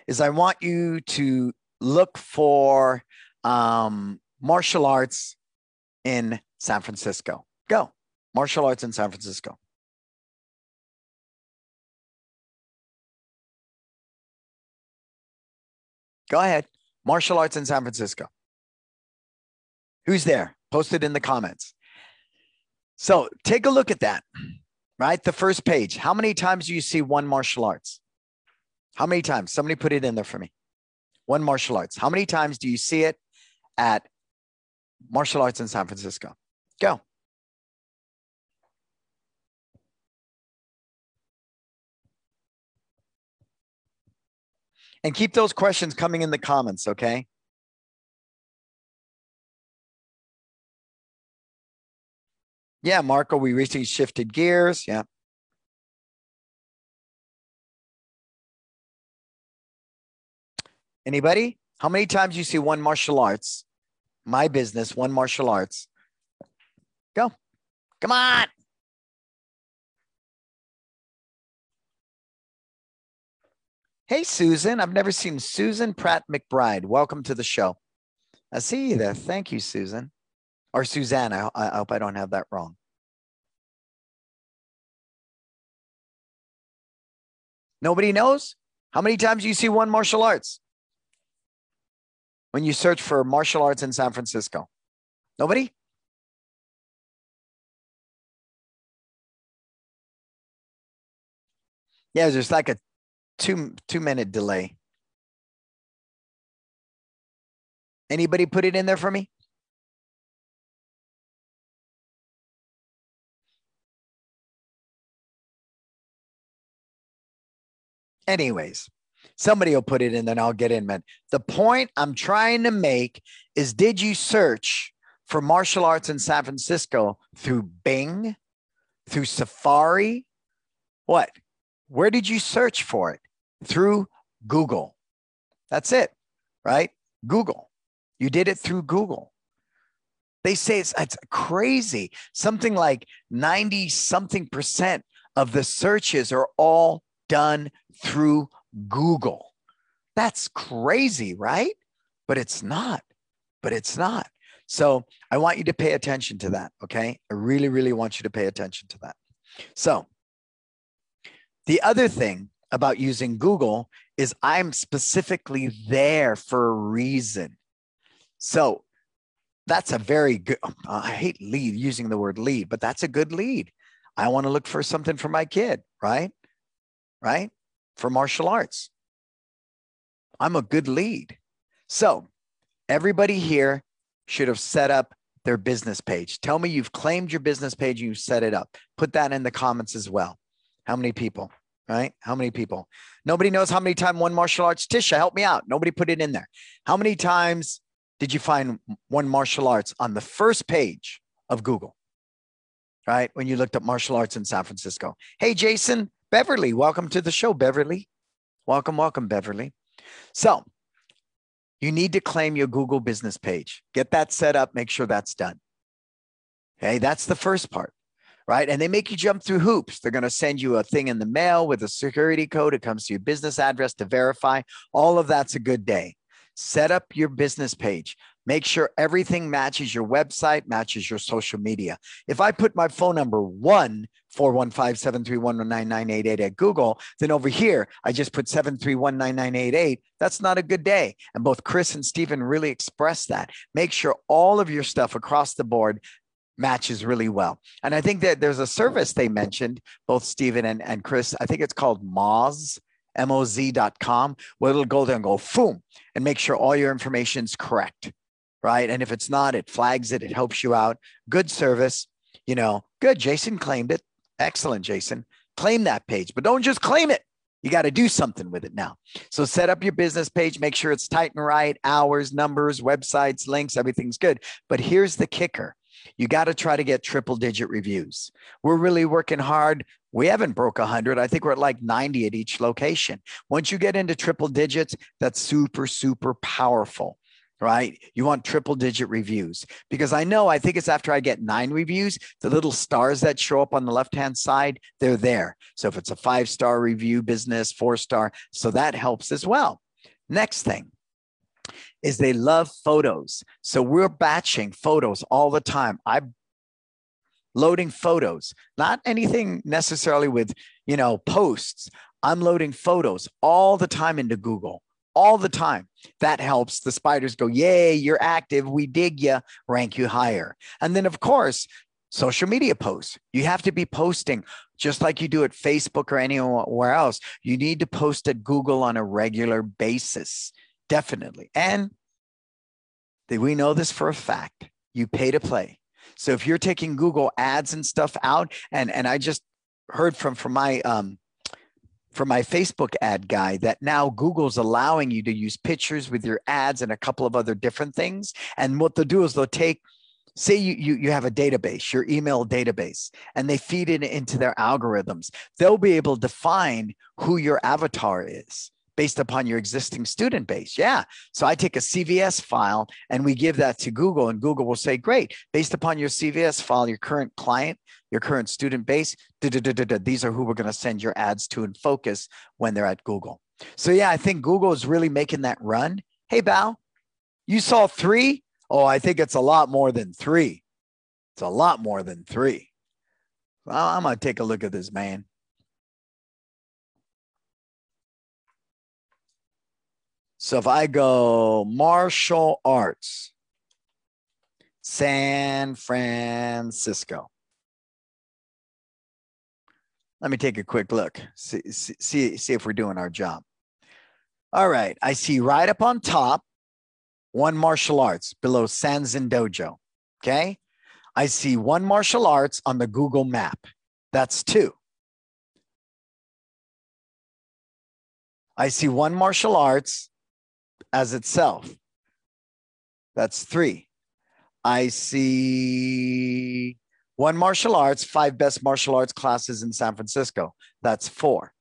is I want you to look for um, martial arts in San Francisco. Go. Martial arts in San Francisco. Go ahead. Martial arts in San Francisco. Who's there? Post it in the comments. So take a look at that, right? The first page. How many times do you see one martial arts? How many times? Somebody put it in there for me. One martial arts. How many times do you see it at martial arts in San Francisco? Go. And keep those questions coming in the comments, okay? Yeah, Marco, we recently shifted gears. Yeah. Anybody? How many times you see one martial arts? My business, one martial arts. Go. Come on. Hey, Susan. I've never seen Susan Pratt McBride. Welcome to the show. I see you there. Thank you, Susan. Or Suzanne. I, I hope I don't have that wrong. Nobody knows? How many times do you see one martial arts? When you search for martial arts in San Francisco? Nobody? Yeah, there's like a two two minute delay. Anybody put it in there for me? Anyways, somebody will put it in, then I'll get in, man. The point I'm trying to make is did you search for martial arts in San Francisco through Bing, through Safari? What? Where did you search for it? Through Google. That's it, right? Google. You did it through Google. They say it's, it's crazy. Something like 90 something percent of the searches are all done through Google. That's crazy, right? But it's not. But it's not. So I want you to pay attention to that. Okay. I really, really want you to pay attention to that. So the other thing about using Google is I'm specifically there for a reason. So that's a very good, I hate lead using the word lead, but that's a good lead. I want to look for something for my kid, right? Right? For martial arts. I'm a good lead. So everybody here should have set up their business page. Tell me you've claimed your business page, you set it up. Put that in the comments as well. How many people? Right? How many people? Nobody knows how many times one martial arts. Tisha, help me out. Nobody put it in there. How many times did you find one martial arts on the first page of Google? Right? When you looked up martial arts in San Francisco. Hey, Jason, Beverly, welcome to the show, Beverly. Welcome, welcome, Beverly. So you need to claim your Google business page. Get that set up, make sure that's done. Okay, that's the first part, right? And they make you jump through hoops. They're going to send you a thing in the mail with a security code. It comes to your business address to verify. All of that's a good day. Set up your business page. Make sure everything matches your website, matches your social media. If I put my phone number one 415-731-9988 at Google, then over here I just put 731-9988. That's not a good day. And both Chris and Stephen really express that. Make sure all of your stuff across the board matches really well. And I think that there's a service they mentioned, both Stephen and, and Chris. I think it's called Moz, M-O-Z.com, where it'll go there and go, boom, and make sure all your information is correct right? And if it's not, it flags it, it helps you out. Good service, you know, good. Jason claimed it. Excellent, Jason. Claim that page, but don't just claim it. You got to do something with it now. So set up your business page, make sure it's tight and right, hours, numbers, websites, links, everything's good. But here's the kicker. You got to try to get triple digit reviews. We're really working hard. We haven't broke 100. I think we're at like 90 at each location. Once you get into triple digits, that's super, super powerful right? You want triple digit reviews because I know, I think it's after I get nine reviews, the little stars that show up on the left hand side, they're there. So if it's a five star review business, four star, so that helps as well. Next thing is they love photos. So we're batching photos all the time. I'm loading photos, not anything necessarily with, you know, posts. I'm loading photos all the time into Google all the time. That helps the spiders go, Yay, you're active. We dig you, rank you higher. And then, of course, social media posts. You have to be posting just like you do at Facebook or anywhere else. You need to post at Google on a regular basis, definitely. And we know this for a fact. You pay to play. So if you're taking Google ads and stuff out, and and I just heard from from my um, for my Facebook ad guy that now Google's allowing you to use pictures with your ads and a couple of other different things. And what they'll do is they'll take, say you, you, you have a database, your email database, and they feed it into their algorithms. They'll be able to define who your avatar is based upon your existing student base. Yeah. So I take a CVS file and we give that to Google, and Google will say, Great, based upon your CVS file, your current client, your current student base, these are who we're going to send your ads to and focus when they're at Google. So, yeah, I think Google is really making that run. Hey, Val, you saw three? Oh, I think it's a lot more than three. It's a lot more than three. Well, I'm going to take a look at this, man. So if I go martial arts, San Francisco. Let me take a quick look, see, see, see if we're doing our job. All right, I see right up on top, one martial arts below Sanzen Dojo. Okay. I see one martial arts on the Google map. That's two. I see one martial arts as itself. That's three. I see one martial arts, five best martial arts classes in San Francisco. That's four.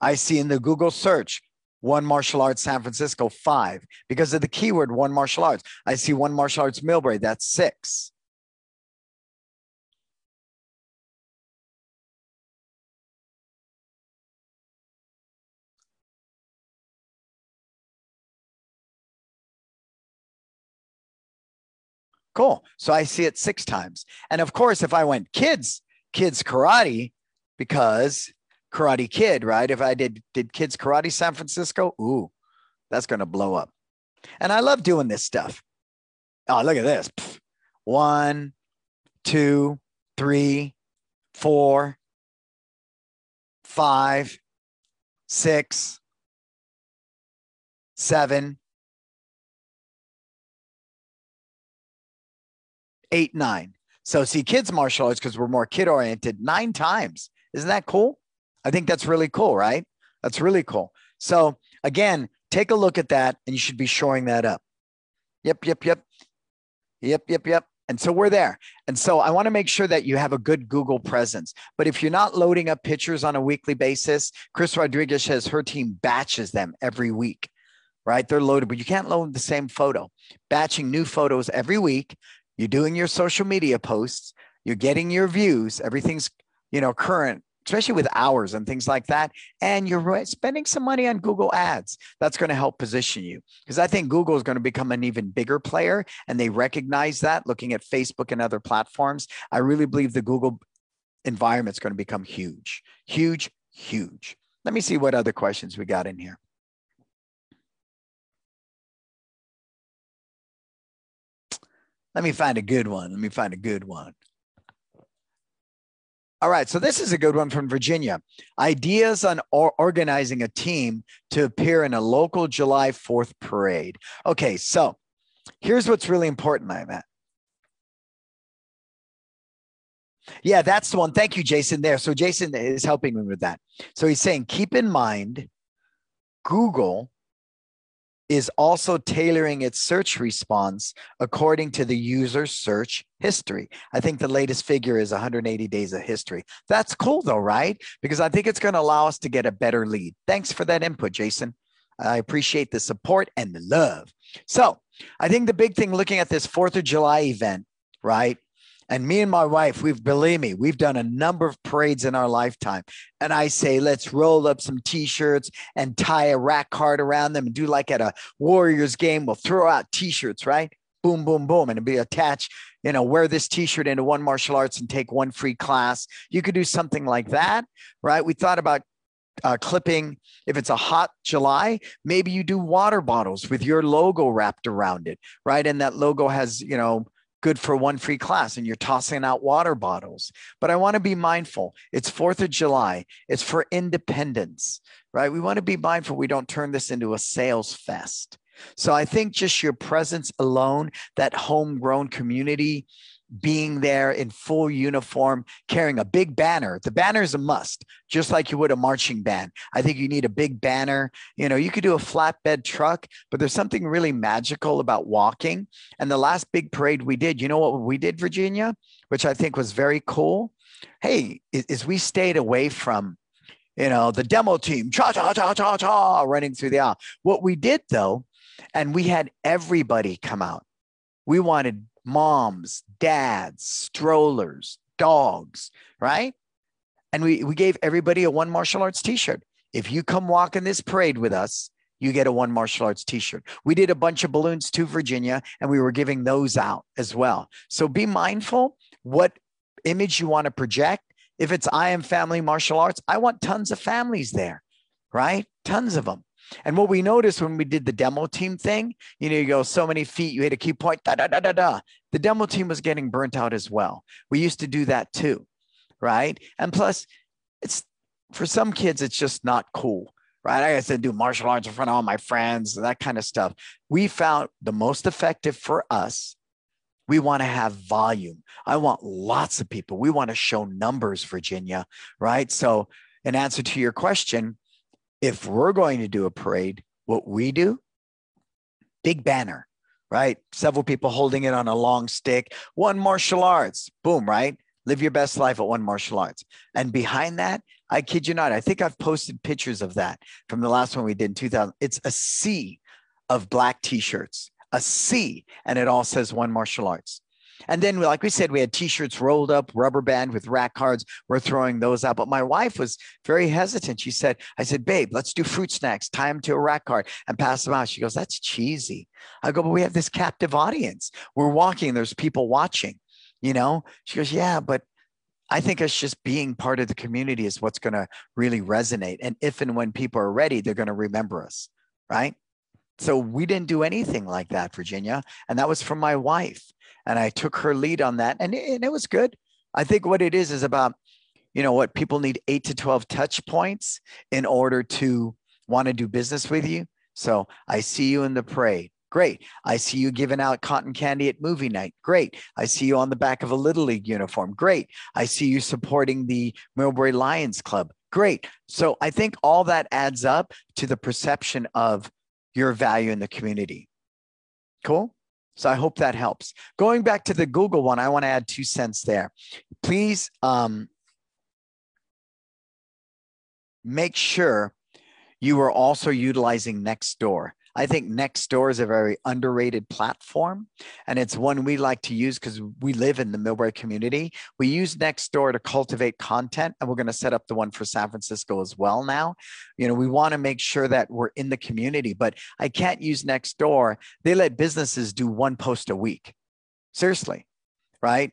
I see in the Google search, one martial arts San Francisco, five. Because of the keyword one martial arts. I see one martial arts Millbrae, that's six. Cool. So I see it six times. And of course, if I went kids, kids karate, because Karate Kid, right? If I did did kids karate San Francisco, ooh, that's gonna blow up. And I love doing this stuff. Oh, look at this. One, two, three, four, five, six, seven, eight, nine. So see kids martial arts because we're more kid oriented nine times. Isn't that cool? I think that's really cool, right? That's really cool. So again, take a look at that and you should be showing that up. Yep, yep, yep. Yep, yep, yep. And so we're there. And so I want to make sure that you have a good Google presence. But if you're not loading up pictures on a weekly basis, Chris Rodriguez says her team batches them every week, right? They're loaded, but you can't load the same photo. Batching new photos every week. You're doing your social media posts. You're getting your views. Everything's, you know, current especially with hours and things like that. And you're spending some money on Google ads. That's going to help position you because I think Google is going to become an even bigger player and they recognize that looking at Facebook and other platforms. I really believe the Google environment is going to become huge, huge, huge. Let me see what other questions we got in here. Let me find a good one. Let me find a good one. All right, so this is a good one from Virginia. Ideas on or organizing a team to appear in a local July 4th parade. Okay, so here's what's really important, my man. Yeah, that's the one. Thank you, Jason. There. So Jason is helping me with that. So he's saying keep in mind Google is also tailoring its search response according to the user's search history. I think the latest figure is 180 days of history. That's cool though, right? Because I think it's going to allow us to get a better lead. Thanks for that input, Jason. I appreciate the support and the love. So I think the big thing looking at this 4th of July event, right? And me and my wife, we've believe me, we've done a number of parades in our lifetime. And I say, let's roll up some t-shirts and tie a rack card around them and do like at a Warriors game. We'll throw out t-shirts, right? Boom, boom, boom, and it'll be attached. You know, wear this t-shirt into one martial arts and take one free class. You could do something like that, right? We thought about uh, clipping. If it's a hot July, maybe you do water bottles with your logo wrapped around it, right? And that logo has, you know, good for one free class and you're tossing out water bottles. But I want to be mindful. It's 4th of July. It's for independence, right? We want to be mindful we don't turn this into a sales fest. So I think just your presence alone, that homegrown community, being there in full uniform, carrying a big banner. The banner is a must, just like you would a marching band. I think you need a big banner. You know, you could do a flatbed truck, but there's something really magical about walking. And the last big parade we did, you know what we did, Virginia, which I think was very cool. Hey, is we stayed away from you know, the demo team, cha cha cha cha cha, running through the aisle. What we did though, and we had everybody come out. We wanted moms, dads, strollers, dogs, right? And we, we gave everybody a one martial arts t shirt. If you come walk in this parade with us, you get a one martial arts t shirt. We did a bunch of balloons to Virginia, and we were giving those out as well. So be mindful what image you want to project. If it's I am family martial arts, I want tons of families there, right? Tons of them. And what we noticed when we did the demo team thing, you know, you go so many feet, you hit a key point, da da da da da. The demo team was getting burnt out as well. We used to do that too, right? And plus, it's for some kids, it's just not cool, right? I said do martial arts in front of all my friends, that kind of stuff. We found the most effective for us. We want to have volume. I want lots of people. We want to show numbers, Virginia, right? So, in answer to your question, if we're going to do a parade, what we do, big banner, right? Several people holding it on a long stick, one martial arts, boom, right? Live your best life at one martial arts. And behind that, I kid you not, I think I've posted pictures of that from the last one we did in 2000. It's a sea of black t shirts, a sea, and it all says one martial arts. And then, like we said, we had T-shirts rolled up, rubber band with rack cards. We're throwing those out. But my wife was very hesitant. She said, "I said, babe, let's do fruit snacks. Tie them to a rack card and pass them out." She goes, "That's cheesy." I go, "But we have this captive audience. We're walking. There's people watching." You know? She goes, "Yeah, but." I think it's just being part of the community is what's going to really resonate. And if and when people are ready, they're going to remember us, right? So we didn't do anything like that, Virginia. And that was from my wife. And I took her lead on that. And it, and it was good. I think what it is is about, you know, what people need eight to 12 touch points in order to want to do business with you. So I see you in the parade. Great. I see you giving out cotton candy at movie night. Great. I see you on the back of a Little League uniform. Great. I see you supporting the Millbrae Lions Club. Great. So I think all that adds up to the perception of your value in the community. Cool. So I hope that helps. Going back to the Google one, I want to add two cents there. Please um, make sure you are also utilizing Nextdoor. I think Nextdoor is a very underrated platform, and it's one we like to use because we live in the Millbrae community. We use Nextdoor to cultivate content, and we're going to set up the one for San Francisco as well now. You know, we want to make sure that we're in the community, but I can't use Nextdoor. They let businesses do one post a week. Seriously, right?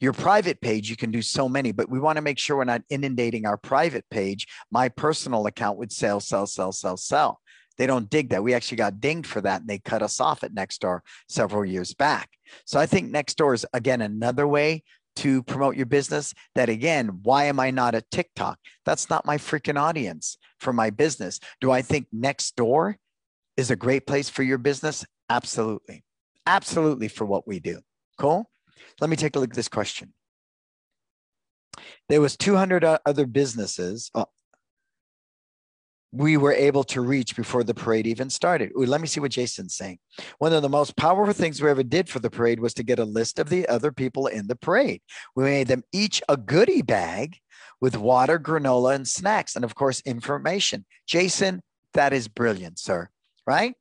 your private page, you can do so many, but we want to make sure we're not inundating our private page, my personal account with sell, sell, sell, sell, sell. They don't dig that. We actually got dinged for that and they cut us off at Nextdoor several years back. So I think Nextdoor is, again, another way to promote your business that again why am i not a tiktok? That's not my freaking audience for my business. Do i think Nextdoor is a great place for your business? Absolutely. Absolutely for what we do. Cool let me take a look at this question. There was 200 other businesses oh, we were able to reach before the parade even started. Ooh, let me see what Jason's saying. One of the most powerful things we ever did for the parade was to get a list of the other people in the parade. We made them each a goodie bag with water, granola, and snacks, and of course, information. Jason, that is brilliant, sir, right?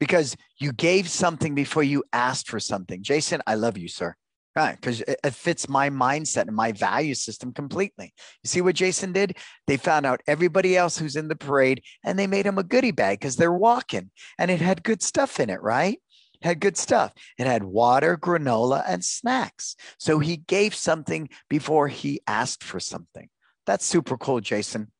Because you gave something before you asked for something. Jason, I love you, sir. Right, because it, it fits my mindset and my value system completely. You see what Jason did? They found out everybody else who's in the parade and they made him a goodie bag because they're walking and it had good stuff in it, right? Had good stuff. It had water, granola, and snacks. So he gave something before he asked for something. That's super cool, Jason.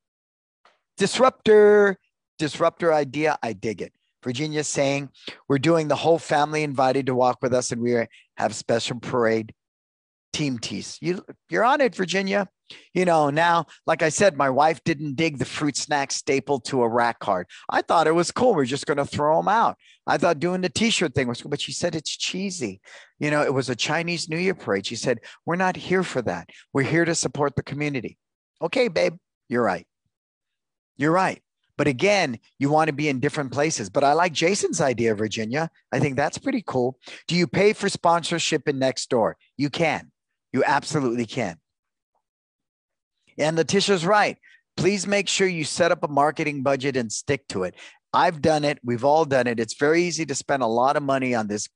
Disruptor, disruptor idea. I dig it. Virginia saying, We're doing the whole family invited to walk with us, and we have special parade team tees. You, you're on it, Virginia. You know, now, like I said, my wife didn't dig the fruit snack staple to a rack card. I thought it was cool. We're just going to throw them out. I thought doing the t shirt thing was cool, but she said it's cheesy. You know, it was a Chinese New Year parade. She said, We're not here for that. We're here to support the community. Okay, babe, you're right. You're right. But again, you want to be in different places. But I like Jason's idea, Virginia. I think that's pretty cool. Do you pay for sponsorship in Nextdoor? You can. You absolutely can. And Letitia's right. Please make sure you set up a marketing budget and stick to it. I've done it. We've all done it. It's very easy to spend a lot of money on this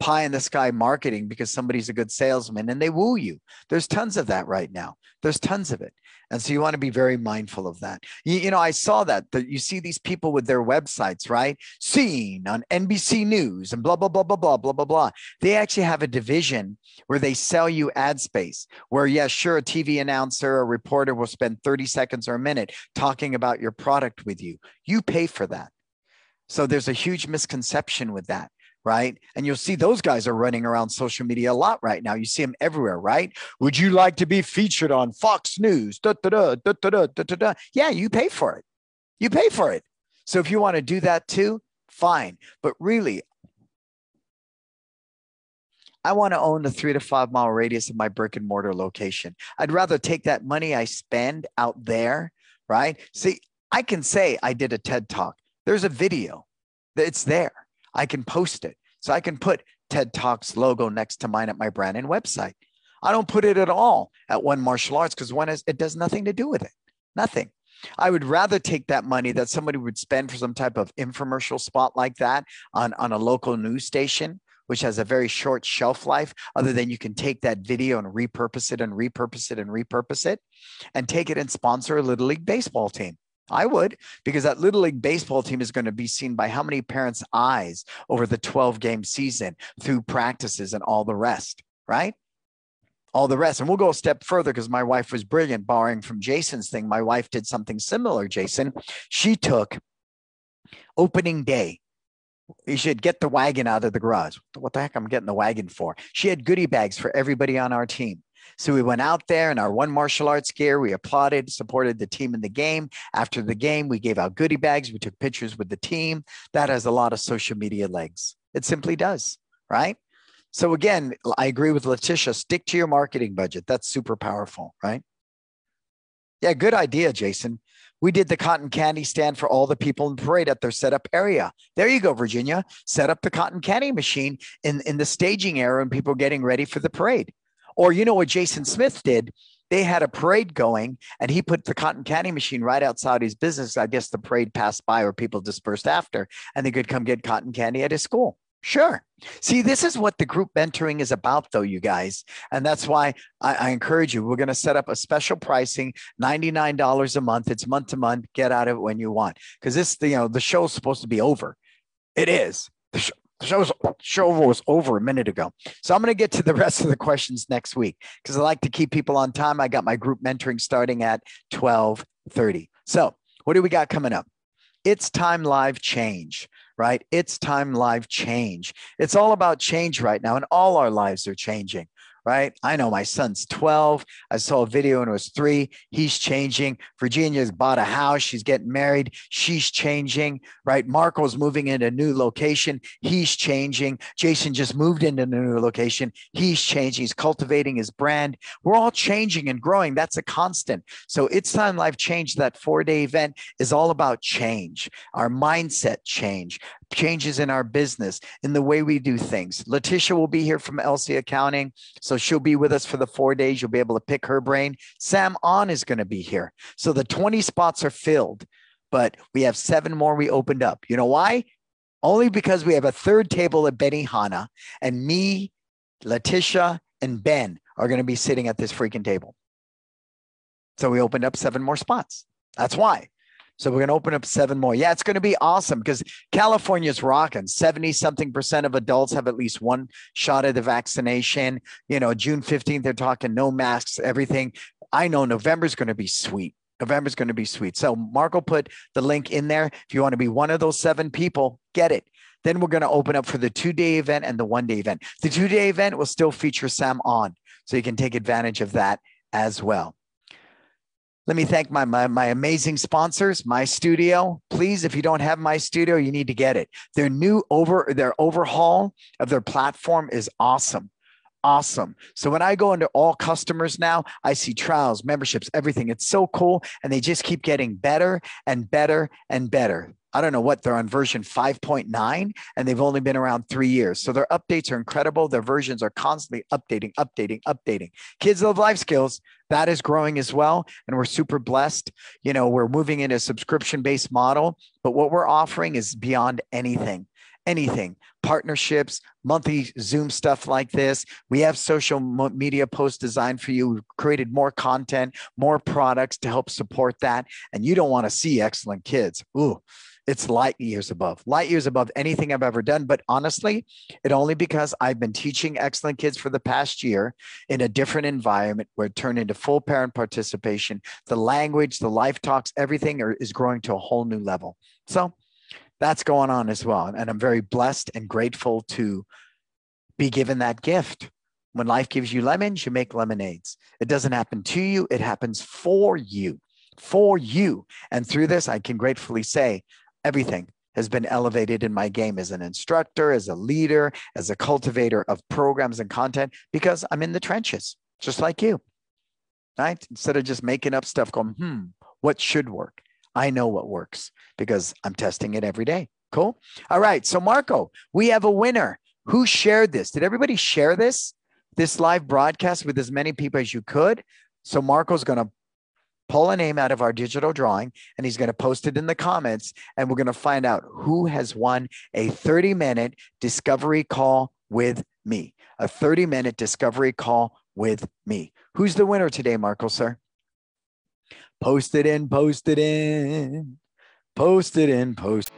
pie in the sky marketing because somebody's a good salesman and they woo you. There's tons of that right now. There's tons of it. And so you want to be very mindful of that. You, you, know, I saw that, that you see these people with their websites, right? Seen on NBC News and blah, blah, blah, blah, blah, blah, blah, blah. They actually have a division where they sell you ad space, where, yes, yeah, sure, a TV announcer, a reporter will spend 30 seconds or a minute talking about your product with you. You pay for that. So there's a huge misconception with that right? And you'll see those guys are running around social media a lot right now. You see them everywhere, right? Would you like to be featured on Fox News? Da, da, da, da, da, da, da, da. Yeah, you pay for it. You pay for it. So if you want to do that too, fine. But really, I want to own the three to five mile radius of my brick and mortar location. I'd rather take that money I spend out there, right? See, I can say I did a TED talk. There's a video, it's there. I can post it. So I can put TED Talks logo next to mine at my brand and website. I don't put it at all at One Martial Arts because one is it does nothing to do with it. Nothing. I would rather take that money that somebody would spend for some type of infomercial spot like that on, on a local news station which has a very short shelf life, other than you can take that video and repurpose it and repurpose it and repurpose it and take it and sponsor a Little League baseball team. I would, because that Little League baseball team is going to be seen by how many parents' eyes over the 12 game season through practices and all the rest, right? All the rest. And we'll go a step further because my wife was brilliant, borrowing from Jason's thing. My wife did something similar, Jason. She took opening day you should get the wagon out of the garage. What the heck I'm getting the wagon for? She had goodie bags for everybody on our team. So we went out there in our one martial arts gear. We applauded, supported the team in the game. After the game, we gave out goodie bags. We took pictures with the team. That has a lot of social media legs. It simply does, right? So again, I agree with Letitia. Stick to your marketing budget. That's super powerful, right? Yeah, good idea, Jason. We did the cotton candy stand for all the people in parade at their setup area. There you go, Virginia. Set up the cotton candy machine in, in the staging area and people getting ready for the parade. Or you know what Jason Smith did? They had a parade going and he put the cotton candy machine right outside his business. I guess the parade passed by or people dispersed after and they could come get cotton candy at his school. Sure. See, this is what the group mentoring is about, though, you guys. And that's why I, I encourage you. We're going to set up a special pricing, $99 a month. It's month to month. Get out of it when you want. Because this, you know, the show's supposed to be over. It is. The, the show's, show was over a minute ago. So I'm going to get to the rest of the questions next week because I like to keep people on time. I got my group mentoring starting at 1230. So what do we got coming up? It's time live change right? It's time live change. It's all about change right now, and all our lives are changing right? I know my son's 12. I saw a video and it was three. He's changing. Virginia's bought a house. She's getting married. She's changing, right? Marco's moving into a new location. He's changing. Jason just moved into a new location. He's changing. He's cultivating his brand. We're all changing and growing. That's a constant. So it's time life change. That four day event is all about change, our mindset change, changes in our business, in the way we do things. Letitia will be here from LC Accounting. So she'll be with us for the four days. You'll be able to pick her brain. Sam On is going to be here. So the 20 spots are filled, but we have seven more we opened up. You know why? Only because we have a third table at Benihana and me, Letitia, and Ben are going to be sitting at this freaking table. So we opened up seven more spots. That's why. So we're going to open up seven more. Yeah, it's going to be awesome because California's rocking. 70 something percent of adults have at least one shot of the vaccination. You know, June 15th, they're talking no masks, everything. I know November's going to be sweet. November's going to be sweet. So Marco put the link in there. If you want to be one of those seven people, get it. Then we're going to open up for the two day event and the one day event. The two day event will still feature Sam on. So you can take advantage of that as well. Let me thank my, my, my amazing sponsors, MyStudio. Please, if you don't have MyStudio, you need to get it. Their new over their overhaul of their platform is awesome. Awesome. So when I go into all customers now, I see trials, memberships, everything. It's so cool. And they just keep getting better and better and better. I don't know what they're on version 5.9 and they've only been around three years. So their updates are incredible. Their versions are constantly updating, updating, updating. Kids Love Life Skills, that is growing as well. And we're super blessed. You know, we're moving into a subscription based model, but what we're offering is beyond anything. Anything, partnerships, monthly Zoom stuff like this. We have social media posts designed for you. We've created more content, more products to help support that. And you don't want to see excellent kids. Ooh, it's light years above, light years above anything I've ever done. But honestly, it only because I've been teaching excellent kids for the past year in a different environment where it turned into full parent participation. The language, the life talks, everything are, is growing to a whole new level. So that's going on as well. And I'm very blessed and grateful to be given that gift. When life gives you lemons, you make lemonades. It doesn't happen to you, it happens for you for you. And through this, I can gratefully say everything has been elevated in my game as an instructor, as a leader, as a cultivator of programs and content because I'm in the trenches, just like you. Right? Instead of just making up stuff, going, hmm, what should work? I know what works because I'm testing it every day. Cool. All right. So, Marco, we have a winner. Who shared this? Did everybody share this? This live broadcast with as many people as you could. So, Marco's going to pull a name out of our digital drawing and he's going to post it in the comments. And we're going to find out who has won a 30 minute discovery call with me, a 30 minute discovery call with me. Who's the winner today, Markle, sir? Post it in, post it in, post it in, post.